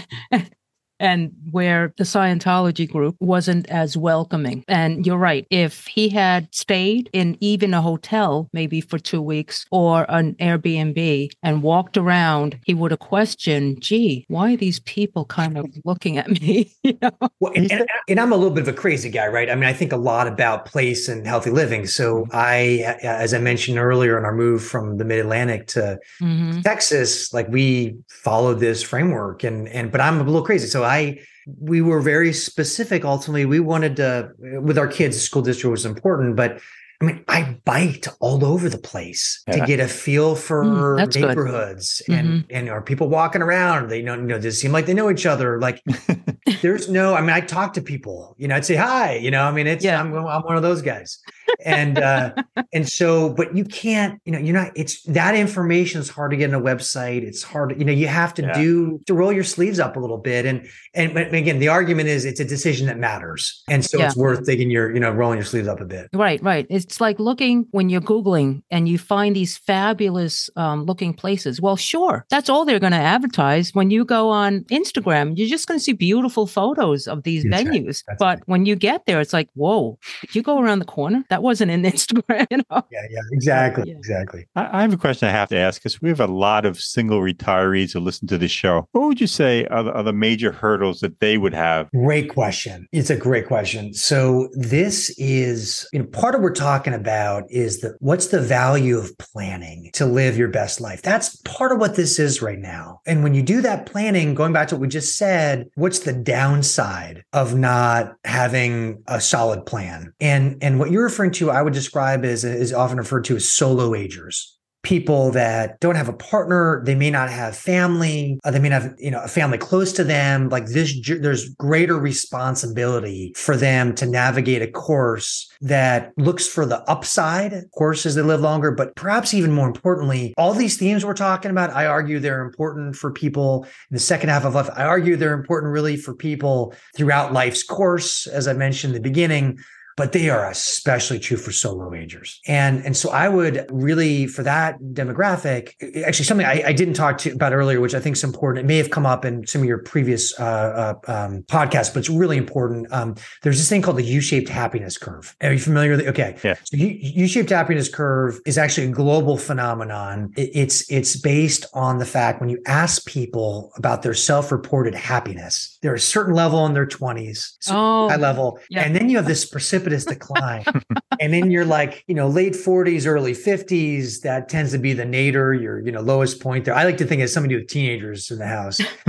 and where the Scientology group wasn't as welcoming. And you're right. If he had stayed in even a hotel, maybe for two weeks or an Airbnb and walked around, he would have questioned, gee, why are these people kind of looking at me? you know? Well, and, and, and, I'm a little bit of a crazy guy, right? I mean, I think a lot about place and healthy living. So mm-hmm. I, as I mentioned earlier in our move from the mid Atlantic to mm-hmm. Texas, like we followed this framework and, and, but I'm a little crazy. So I we were very specific. Ultimately we wanted to with our kids school district was important but I mean, I biked all over the place yeah. to get a feel for mm, neighborhoods and mm-hmm. and are people walking around? They know, you know, does it seem like they know each other? Like there's no, I mean, I talk to people, you know, I'd say hi, you know, I mean, it's yeah. I'm I'm one of those guys and uh and so but you can't you know you're not it's that information is hard to get on a website it's hard you know you have to yeah. do to roll your sleeves up a little bit and and but again the argument is it's a decision that matters and so yeah. it's worth taking your you know rolling your sleeves up a bit right right it's like looking when you're googling and you find these fabulous um, looking places well sure that's all they're going to advertise when you go on instagram you're just going to see beautiful photos of these that's venues right. but right. when you get there it's like whoa if you go around the corner that wasn't in Instagram, you know? Yeah, yeah, exactly. Yeah. Exactly. I, I, have a question I have to ask because we have a lot of single retirees who listen to this show. What would you say are the, are the major hurdles that they would have? Great question. It's a great question. So this is, you know, part of what we're talking about is that what's the value of planning to live your best life? That's part of what this is right now. And when you do that planning, going back to what we just said, what's the downside of not having a solid plan? And and what you're referring to, I would describe as is often referred to as solo agers people that don't have a partner they may not have family uh, they may not have you know a family close to them like this there's greater responsibility for them to navigate a course that looks for the upside of course as they live longer but perhaps even more importantly all these themes we're talking about i argue they're important for people in the second half of life. I argue they're important really for people throughout life's course as i mentioned in the beginning but they are especially true for solo agers. And, and so I would really, for that demographic, actually something I, I didn't talk to about earlier, which I think is important. It may have come up in some of your previous uh, uh, um, podcasts, but it's really important. Um, there's this thing called the U-shaped happiness curve. Are you familiar with it? Okay. Yeah. So U-shaped happiness curve is actually a global phenomenon. It, it's, it's based on the fact when you ask people about their self-reported happiness, they're a certain level in their 20s, oh, high level. Yeah. And then you have this precipitous precipitous decline. and in your like, you know, late 40s, early 50s, that tends to be the nadir, your, you know, lowest point there. I like to think as somebody with teenagers in the house.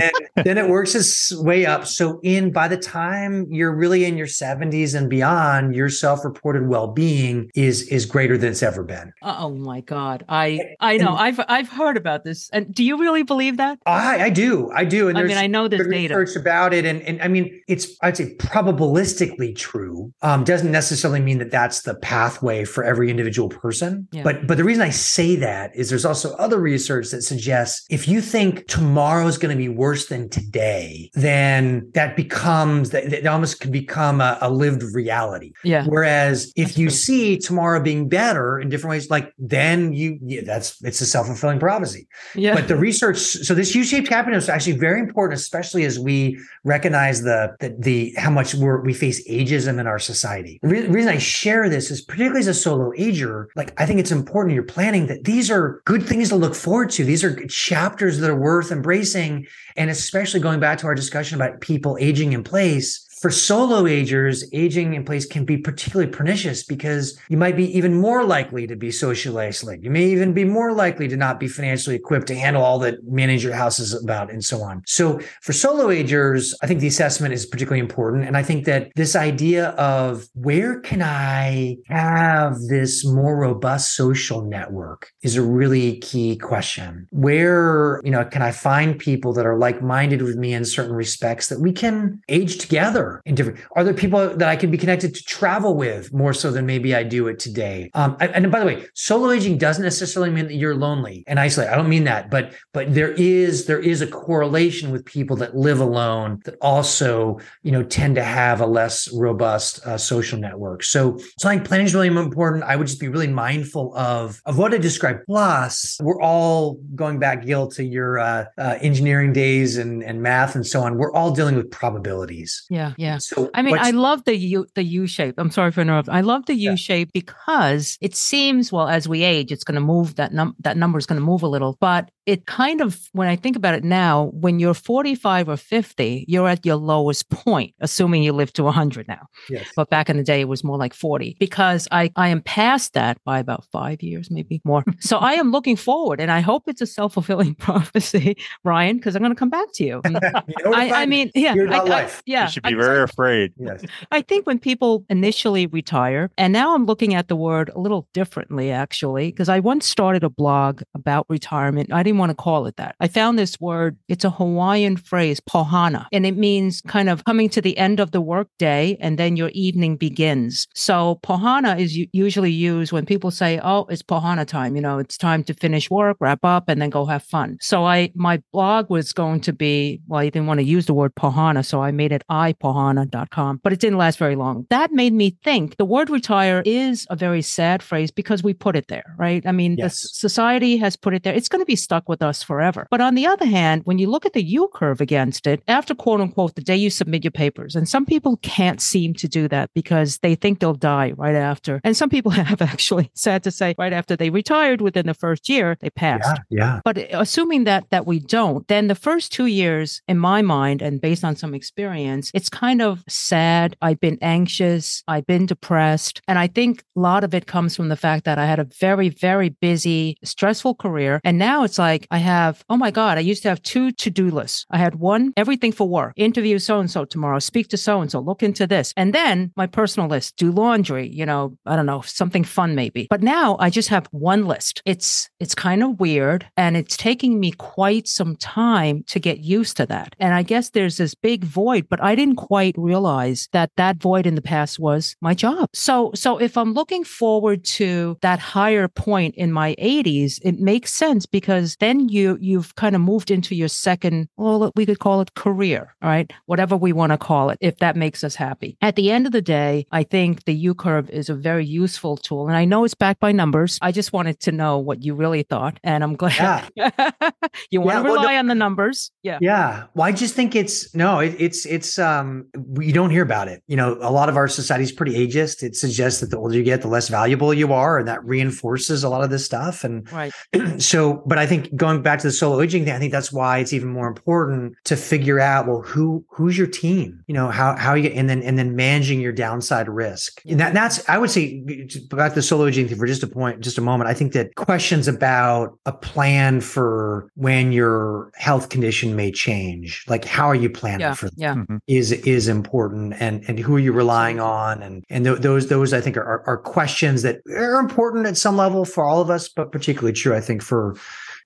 and then it works its way up. So in by the time you're really in your 70s and beyond, your self-reported well-being is is greater than it's ever been. Oh my God. I I know. And, I've I've heard about this. And do you really believe that? I I do. I do. And I mean, I know this data. research about it. And and I mean, it's I'd say probabilistically true um, doesn't necessarily mean that that's the pathway for every individual person. Yeah. But but the reason I say that is there's also other research that suggests if you think tomorrow is going to be worse than today, then that becomes that it almost can become a, a lived reality. Yeah. Whereas if that's you true. see tomorrow being better in different ways, like then you yeah, that's it's a self fulfilling prophecy. Yeah. But the research, so this U-shaped happiness is actually very important, especially as we recognize the the, the how much we're, we face ageism in our society. The re- reason I share this is particularly as a solo ager, like I think it's important in your planning that these are good things to look forward to. These are chapters that are worth embracing. And especially going back to our discussion about people aging in place, for solo agers, aging in place can be particularly pernicious because you might be even more likely to be socially isolated. You may even be more likely to not be financially equipped to handle all that manage your house is about and so on. So for solo agers, I think the assessment is particularly important. And I think that this idea of where can I have this more robust social network is a really key question. Where, you know, can I find people that are like-minded with me in certain respects that we can age together in different, are there people that I can be connected to travel with more so than maybe I do it today? Um, and by the way, solo aging doesn't necessarily mean that you're lonely and isolated. I don't mean that, but, but there is, there is a correlation with people that live alone that also, you know, tend to have a less robust uh, social network. So, so I think planning is really important. I would just be really mindful of, of what I described. Plus, we're all going back, Gil, to your uh, uh, engineering days and, and math and so on. We're all dealing with probabilities. Yeah, yeah. So I mean, I love the U the U shape. I'm sorry for interrupting. I love the U yeah. shape because it seems well as we age, it's going to move that num that number is going to move a little, but it kind of, when I think about it now, when you're 45 or 50, you're at your lowest point, assuming you live to 100 now. Yes. But back in the day, it was more like 40 because I, I am past that by about five years, maybe more. so I am looking forward and I hope it's a self fulfilling prophecy, Ryan, because I'm going to come back to you. you know I, I, mean, yeah. I, I, yeah. You should be very afraid. Yes. I think when people initially retire, and now I'm looking at the word a little differently, actually, because I once started a blog about retirement. I didn't didn't want to call it that. I found this word, it's a Hawaiian phrase, pau hana, and it means kind of coming to the end of the workday and then your evening begins. So pau hana is usually used when people say, oh, it's pau hana time. You know, it's time to finish work, wrap up, and then go have fun. So I, my blog was going to be, well, I didn't want to use the word pau hana. So I made it ipohana.com, but it didn't last very long. That made me think the word retire is a very sad phrase because we put it there, right? I mean, yes. the society has put it there. It's going to be stuck stuck with us forever. But on the other hand, when you look at the U curve against it, after quote unquote the day you submit your papers, and some people can't seem to do that because they think they'll die right after. And some people have actually, sad to say, right after they retired within the first year, they passed. Yeah. yeah. But assuming that that we don't, then the first two years, in my mind, and based on some experience, it's kind of sad. I've been anxious. I've been depressed. And I think a lot of it comes from the fact that I had a very, very busy, stressful career. And now it's like, like I have, oh my God, I used to have two to do lists. I had one, everything for work, interview so and so tomorrow, speak to so and so, look into this. And then my personal list, do laundry, you know, I don't know, something fun maybe. But now I just have one list. It's, it's kind of weird and it's taking me quite some time to get used to that. And I guess there's this big void, but I didn't quite realize that that void in the past was my job. So, so if I'm looking forward to that higher point in my 80s, it makes sense because then you you've kind of moved into your second well we could call it career right? Whatever we want to call it if that makes us happy. At the end of the day i think the u curve is a very useful tool and i know it's backed by numbers. I just wanted to know what you really thought and i'm glad yeah. you want yeah, to rely well, no, on the numbers. Yeah. Yeah. Well i just think it's no it, it's it's um you don't hear about it. You know a lot of our society is pretty ageist. It suggests that the older you get the less valuable you are and that reinforces a lot of this stuff and right. so but i think going back to the solo aging thing, I think that's why it's even more important to figure out well who who's your team, you know how how you and then and then managing your downside risk. And that, that's I would say back to the solo aging thing for just a point, just a moment. I think that questions about a plan for when your health condition may change, like how are you planning yeah, for that, yeah. Mm-hmm. is is important, and and who are you relying on, and and th- those those I think are, are questions that are important at some level for all of us, but particularly true I think for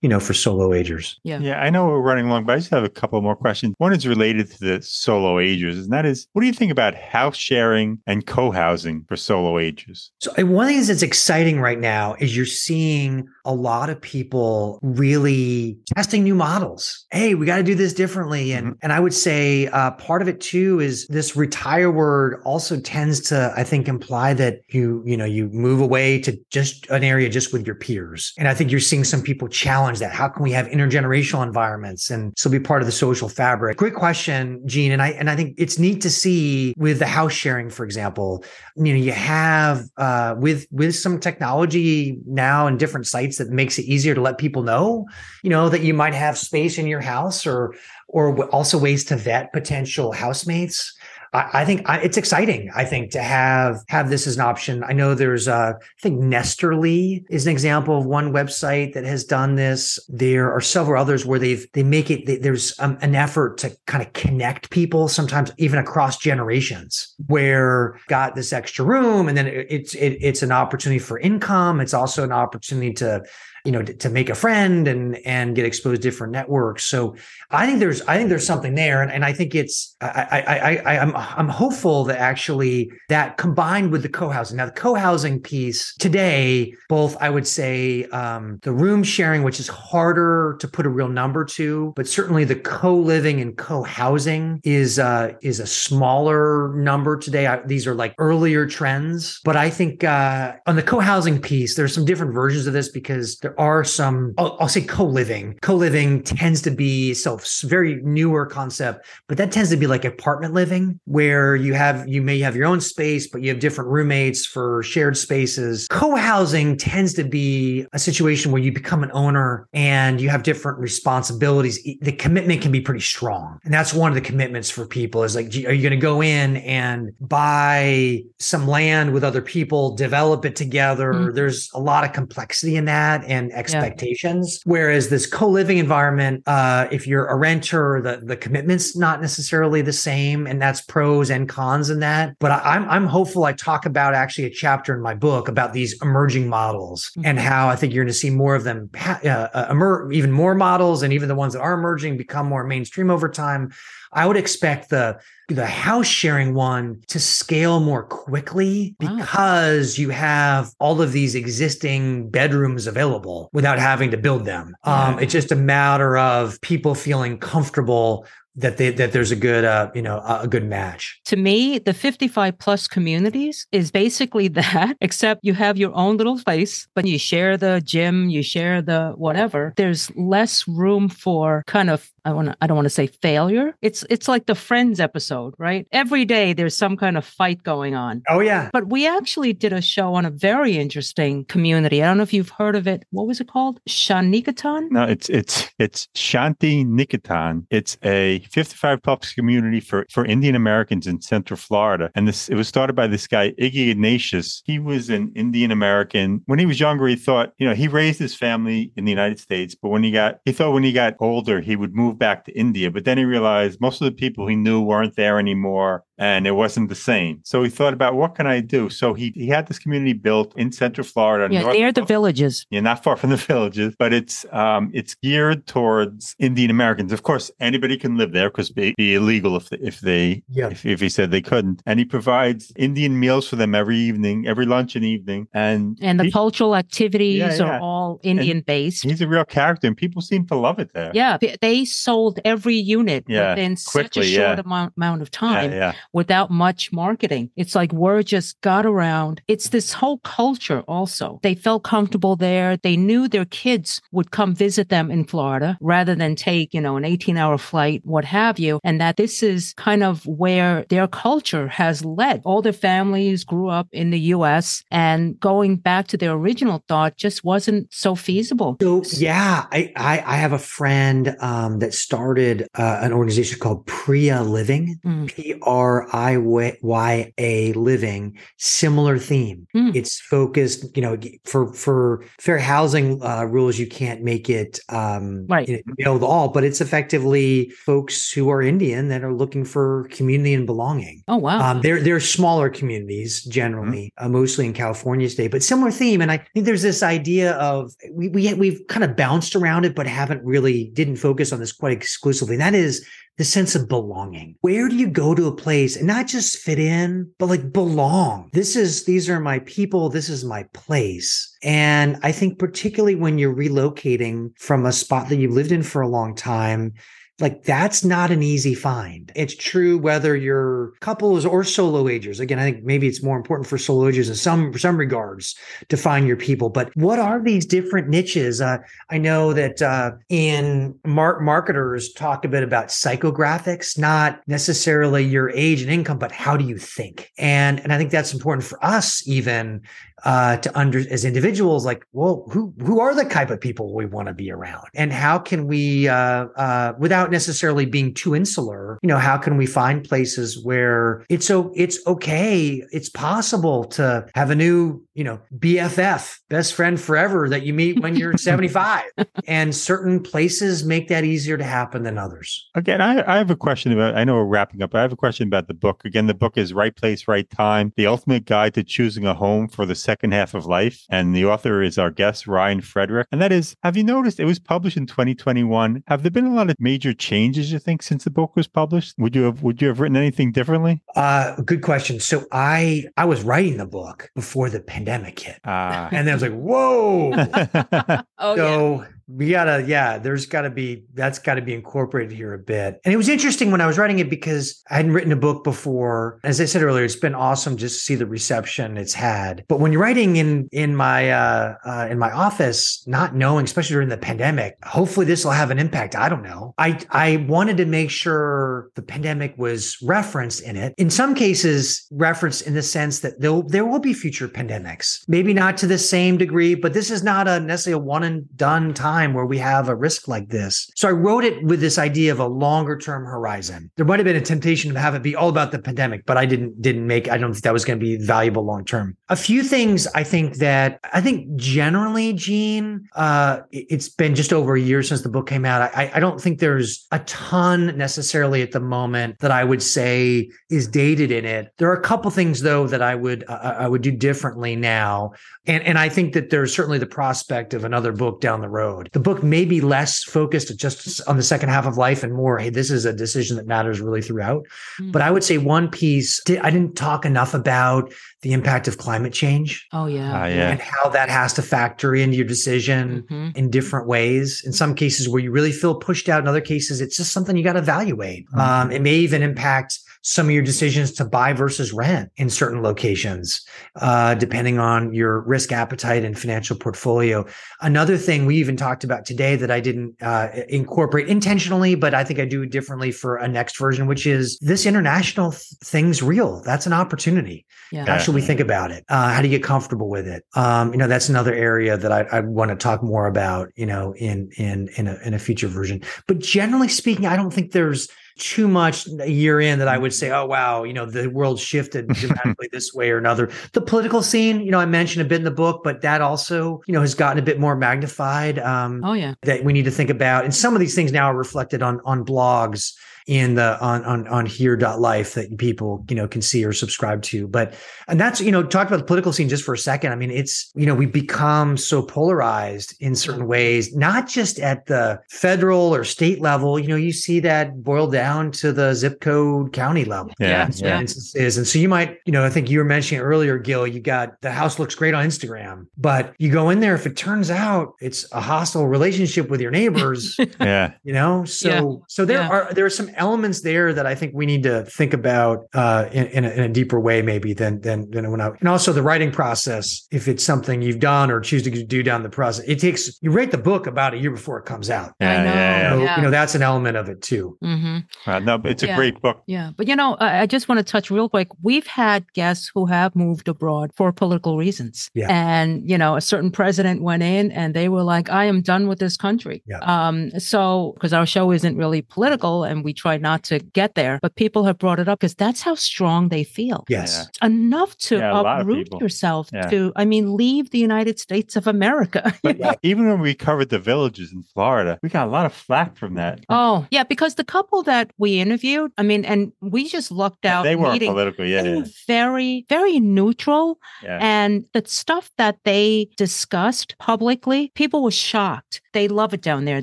you know, for solo agers. Yeah. Yeah. I know we're running long, but I just have a couple more questions. One is related to the solo agers, and that is what do you think about house sharing and co housing for solo agers? So, one thing that's exciting right now is you're seeing a lot of people really testing new models. Hey, we got to do this differently. And, mm-hmm. and I would say uh, part of it too is this retire word also tends to, I think, imply that you, you know, you move away to just an area just with your peers. And I think you're seeing some people challenge challenge that? How can we have intergenerational environments and still be part of the social fabric? Great question, Gene. And I and I think it's neat to see with the house sharing, for example. You know, you have uh, with with some technology now and different sites that makes it easier to let people know, you know, that you might have space in your house or or also ways to vet potential housemates I, I think I, it's exciting. I think to have have this as an option. I know there's uh, I think Nesterly is an example of one website that has done this. There are several others where they've they make it. They, there's um, an effort to kind of connect people, sometimes even across generations, where got this extra room, and then it, it's it, it's an opportunity for income. It's also an opportunity to you know to, make a friend and and get exposed to different networks. So i think there's i think there's something there. And, and i think it's I, I i i'm i'm hopeful that actually that combined with the co-housing. Now the co-housing piece today both i would say um, the room sharing which is harder to put a real number to but certainly the co-living and co-housing is uh is a smaller number today. I, these are like earlier trends. But i think uh on the co-housing piece there's some different versions of this because there are some, I'll, I'll say co-living. Co-living tends to be so very newer concept, but that tends to be like apartment living where you have, you may have your own space, but you have different roommates for shared spaces. Co-housing tends to be a situation where you become an owner and you have different responsibilities. The commitment can be pretty strong. And that's one of the commitments for people is like, are you going to go in and buy some land with other people, develop it together? Mm-hmm. There's a lot of complexity in that. And and expectations. Yeah. Whereas this co-living environment, uh, if you're a renter, the the commitment's not necessarily the same, and that's pros and cons in that. But I, am I'm, I'm hopeful. I talk about actually a chapter in my book about these emerging models mm-hmm. and how I think you're going to see more of them, uh, uh, emer- even more models, and even the ones that are emerging become more mainstream over time. I would expect the the house sharing one to scale more quickly because you have all of these existing bedrooms available without having to build them. Um, it's just a matter of people feeling comfortable that they, that there's a good uh, you know a good match. To me, the 55 plus communities is basically that, except you have your own little place, but you share the gym, you share the whatever. There's less room for kind of I want to I don't want to say failure. It's it's like the Friends episode, right? Every day there's some kind of fight going on. Oh yeah. But we actually did a show on a very interesting community. I don't know if you've heard of it. What was it called? Shaniketan? No, it's it's it's Shanti Niketan. It's a 55 plus community for for Indian Americans in Central Florida. And this it was started by this guy Iggy Ignatius. He was an Indian American. When he was younger, he thought, you know, he raised his family in the United States, but when he got he thought when he got older, he would move back to India. But then he realized most of the people he knew weren't there anymore and it wasn't the same. So he thought about what can I do? So he, he had this community built in Central Florida. Yeah, near the villages. Yeah, not far from the villages, but it's um, it's geared towards Indian Americans. Of course, anybody can live there because it'd be illegal if they, if they yeah. if, if he said they couldn't. And he provides Indian meals for them every evening, every lunch and evening, and and the he, cultural activities yeah, yeah. are all Indian and based. He's a real character, and people seem to love it there. Yeah, they sold every unit within quickly, such a short amount, amount of time. yeah without much marketing. It's like word just got around. It's this whole culture also. They felt comfortable there. They knew their kids would come visit them in Florida rather than take, you know, an 18 hour flight, what have you. And that this is kind of where their culture has led. All their families grew up in the US and going back to their original thought just wasn't so feasible. So yeah, I, I, I have a friend um, that started uh, an organization called Priya Living, mm. P R I Y A Living, similar theme. Mm. It's focused, you know, for for fair housing uh, rules, you can't make it um, right you know, all, but it's effectively folks who are Indian that are looking for community and belonging. Oh wow! Um, they're they're smaller communities generally, mm. uh, mostly in California state, but similar theme. And I think there's this idea of we we we've kind of bounced around it, but haven't really didn't focus on this quite exclusively. And that is the sense of belonging. Where do you go to a place and not just fit in, but like belong? This is, these are my people. This is my place. And I think particularly when you're relocating from a spot that you've lived in for a long time, like that's not an easy find. It's true whether you're couples or solo agers. Again, I think maybe it's more important for solo agers in some some regards to find your people. But what are these different niches? Uh, I know that uh, in mar- marketers talk a bit about psychographics, not necessarily your age and income, but how do you think? And and I think that's important for us even uh, to under as individuals, like, well, who who are the type of people we want to be around, and how can we, uh, uh, without necessarily being too insular, you know, how can we find places where it's so it's okay, it's possible to have a new, you know, BFF, best friend forever that you meet when you're 75, and certain places make that easier to happen than others. Again, I, I have a question about. I know we're wrapping up. But I have a question about the book. Again, the book is Right Place, Right Time: The Ultimate Guide to Choosing a Home for the Second Half of Life, and the author is our guest Ryan Frederick. And that is, have you noticed it was published in 2021? Have there been a lot of major changes you think since the book was published? Would you have Would you have written anything differently? Uh, good question. So I I was writing the book before the pandemic hit, Ah. and then I was like, whoa. Oh, yeah. We gotta yeah there's gotta be that's gotta be incorporated here a bit. And it was interesting when i was writing it because i hadn't written a book before. As i said earlier it's been awesome just to see the reception it's had. But when you're writing in in my uh, uh in my office not knowing especially during the pandemic hopefully this will have an impact. I don't know. I i wanted to make sure the pandemic was referenced in it. In some cases referenced in the sense that there there will be future pandemics. Maybe not to the same degree but this is not a necessarily a one and done time where we have a risk like this. So I wrote it with this idea of a longer term horizon. There might have been a temptation to have it be all about the pandemic, but I didn't didn't make I don't think that was going to be valuable long term. A few things I think that I think generally, Gene, uh, it's been just over a year since the book came out. I, I don't think there's a ton necessarily at the moment that I would say is dated in it. There are a couple things though that I would uh, I would do differently now, and and I think that there's certainly the prospect of another book down the road. The book may be less focused just on the second half of life and more, hey, this is a decision that matters really throughout. Mm. But I would say one piece I didn't talk enough about the impact of climate change Oh yeah. Ah, yeah. and how that has to factor into your decision Mhm. in different ways. In some cases where you really feel pushed out, in other cases, it's just something you got to evaluate. Um, it may even impact some of your decisions to buy versus rent in certain locations, uh, depending on your risk appetite and financial portfolio. Another thing we even talked about today that I didn't uh, incorporate intentionally, but I think I do differently for a next version, which is this international th- thing's real. That's an opportunity. Yeah. How should we think about it? Uh, how do you get comfortable with it? Um, you know, that's another area that I, I want to talk more about. You know, in in in a in a future version. But generally speaking, I don't think there's too much a year in that I would say, oh wow, you know, the world shifted dramatically this way or another. The political scene, you know, I mentioned a bit in the book, but that also, you know, has gotten a bit more magnified. Um, Oh yeah. that we need to think about. And some of these things now are reflected on on blogs in the on on on here.life that people you know can see or subscribe to but and that's you know talk about the political scene just for a second i mean it's you know we become so polarized in certain ways not just at the federal or state level you know you see that boiled down to the zip code county level Yeah, in yeah. instances. And so you might, you know, I think you were mentioning earlier, Gil, you got the house looks great on Instagram, but you go in there, if it turns out it's a hostile relationship with your neighbors, yeah. you know, so Yeah. so there Yeah. are there are some elements there that I think we need to think about uh, in, in, a, in a deeper way, maybe than than than when I and also the writing process. If it's something you've done or choose to do down the process, it takes you write the book about a year before it comes out. I Yeah, know. yeah, So Yeah. you know that's an element of it too. hmm Uh, no, it's a Yeah. great book. Yeah, but you know, I, I just want to touch real quick. We've had guests who have moved abroad for political reasons, Yeah. and you know, a certain president went in and they were like, "I am done with this country." Yeah. Um, so because our show isn't really political, and we try not to get there, but people have brought it up because that's how strong they feel. Yes. Enough to Yeah, a lot of uproot yourself Yeah. to, I mean, leave the United States of America. But even when we covered the villages in Florida, we got a lot of flack from that. oh, yeah, because the couple that we interviewed, I mean, and we just lucked out. they weren't meeting- political. Yeah, they yeah, were very, very neutral. yeah. And the stuff that they discussed publicly, people were shocked. They love it down there.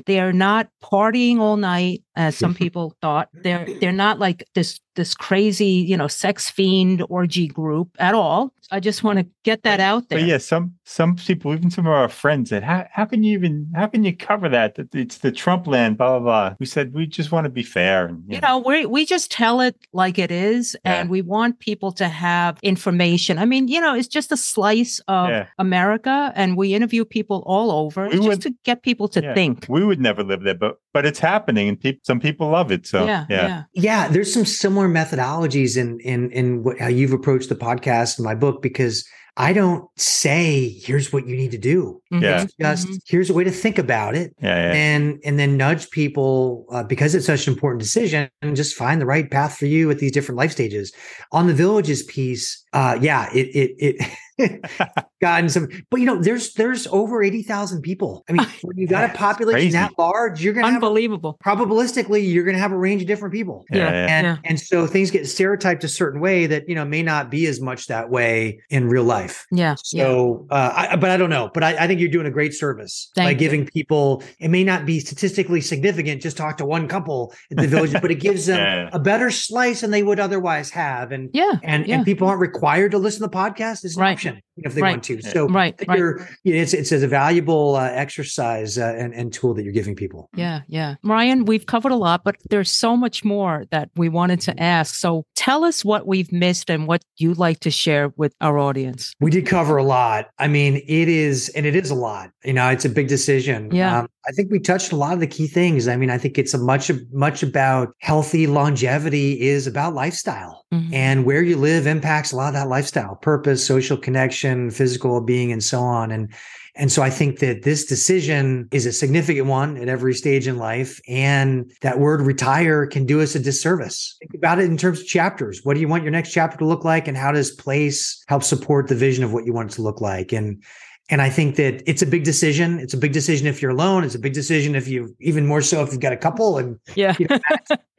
They are not partying all night, as some people thought. They're they're not like this this crazy, you know, sex fiend orgy group at all. I just want to get that out there. But yeah, some some people, even some of our friends, said, "How how can you even how can you cover that? That it's the Trump land." Blah blah blah. We said we just want to be fair. And, you know we we just tell it like it is Yeah. and we want people to have information i mean you know it's just a slice of Yeah. america and we interview people all over We it's would- just to get people to Yeah. think we would never live there, but but it's happening, and people some people love it. So yeah yeah Yeah, there's some similar methodologies in in in what, how you've approached the podcast and my book because I don't say, here's what you need to do. Mhm. Yeah. It's just Mhm. here's a way to think about it. Yeah, yeah. And and then nudge people uh, because it's such an important decision and just find the right path for you at these different life stages. On the villages piece, uh, yeah, it it it gotten some, but you know, there's there's over eighty thousand people. I mean, when you got a population crazy. that large, you're gonna have Unbelievable. probabilistically you're gonna have a range of different people. yeah, Yeah. yeah. And Yeah. and so things get stereotyped a certain way that you know may not be as much that way in real life. Yeah. yeah. So, uh, I, but I don't know. But I, I think you're doing a great service by Thank you. giving people. It may not be statistically significant. Just talk to one couple at the village, but it gives them Yeah. a better slice than they would otherwise have. And Yeah. and yeah. and people aren't required to listen to the podcast. It's an Right. option if they Right. want to. So. Right. Right. know, it's it's a valuable uh, exercise uh, and, and tool that you're giving people. Yeah, yeah. Ryan, we've covered a lot, but there's so much more that we wanted to ask. So tell us what we've missed and what you'd like to share with our audience. We did cover a lot. I mean, it is, and it is a lot. You know, it's a big decision. Yeah. Um, I think we touched a lot of the key things. I mean, I think it's a much, much about healthy longevity is about lifestyle Mhm. and where you live impacts a lot of that lifestyle, purpose, social connection, physical being, and so on. And and so I think that this decision is a significant one at every stage in life. And that word retire can do us a disservice. Think about it in terms of chapters. What do you want your next chapter to look like? And how does place help support the vision of what you want it to look like? And and I think that it's a big decision. It's a big decision if you're alone. It's a big decision if you, even more so if you've got a couple and Yeah. you know,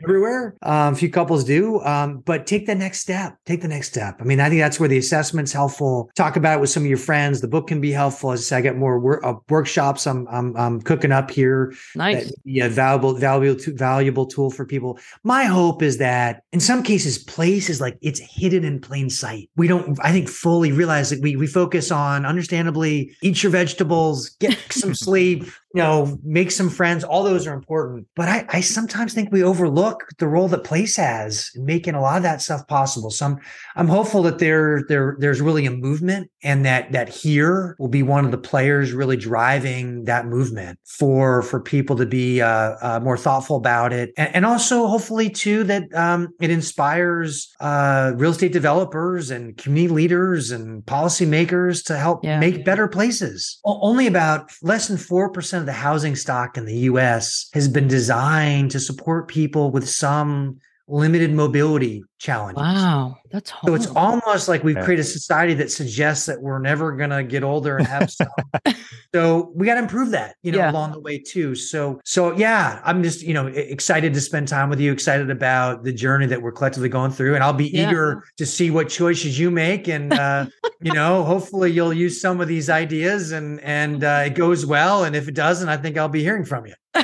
everywhere. Um, a few couples do, um, but take the next step. Take the next step. I mean, I think that's where the assessment's helpful. Talk about it with some of your friends. The book can be helpful. As I said, I got more wor- uh, workshops. I'm, I'm I'm cooking up here. nice. A valuable valuable to- valuable tool for people. My hope is that in some cases, place is like it's hidden in plain sight. We don't, I think, fully realize that we we focus on understandably eat your vegetables, get some sleep, you know, make some friends. All those are important. But I, I sometimes think we overlook the role that place has in making a lot of that stuff possible. So I'm, I'm hopeful that there, there, there's really a movement and that, that here will be one of the players really driving that movement for, for people to be, uh, uh more thoughtful about it. And, and also hopefully too, that, um, it inspires, uh, real estate developers and community leaders and policymakers to help Yeah. make better places. O- Only about less than 4% of the housing stock in the US has been designed to support people with some limited mobility challenges. Wow. That's So it's almost like we've created a society that suggests that we're never going to get older and have some. so we got to improve that, you know, Yeah. along the way too. So, so yeah, I'm just, you know, excited to spend time with you, excited about the journey that we're collectively going through. And I'll be Yeah. eager to see what choices you make. And, uh, you know, hopefully you'll use some of these ideas and, and, uh, it goes well. And if it doesn't, I think I'll be hearing from you.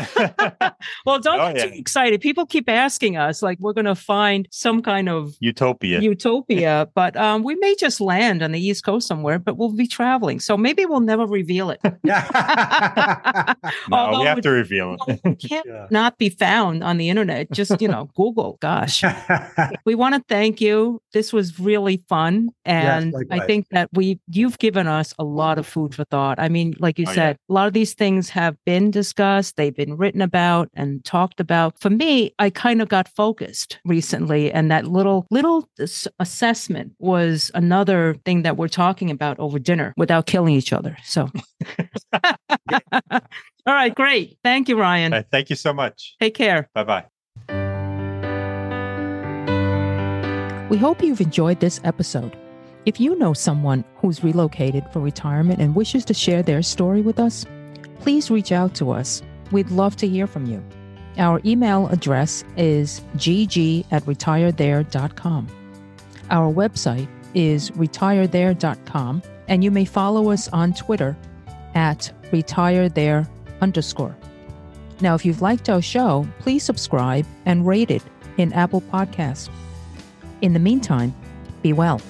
well, don't Oh, get too excited. People keep asking us, like, we're going to find some kind of Utopia. utopia, but um, we may just land on the East Coast somewhere, but we'll be traveling. So maybe we'll never reveal it. Yeah. no, we have to reveal it. Can't Yeah. not be found on the internet. Just, you know, Google. Gosh. We want to thank you. This was really fun. And I think that we you've given us a lot of food for thought. I mean, like you Oh, yeah. said, a lot of these things have been discussed, they've been written about and talked about. For me, I kind of got focused recently and that little little assessment was another thing that we're talking about over dinner without killing each other. So All right, great. Thank you, Ryan. Uh, Thank you so much. Take care. Bye bye. We hope you've enjoyed this episode. If you know someone who's relocated for retirement and wishes to share their story with us, please reach out to us. We'd love to hear from you. Our email address is gg at retirethere.com. Our website is retirethere.com, and you may follow us on Twitter at retirethere underscore. Now, if you've liked our show, please subscribe and rate it in Apple Podcasts. In the meantime, be well.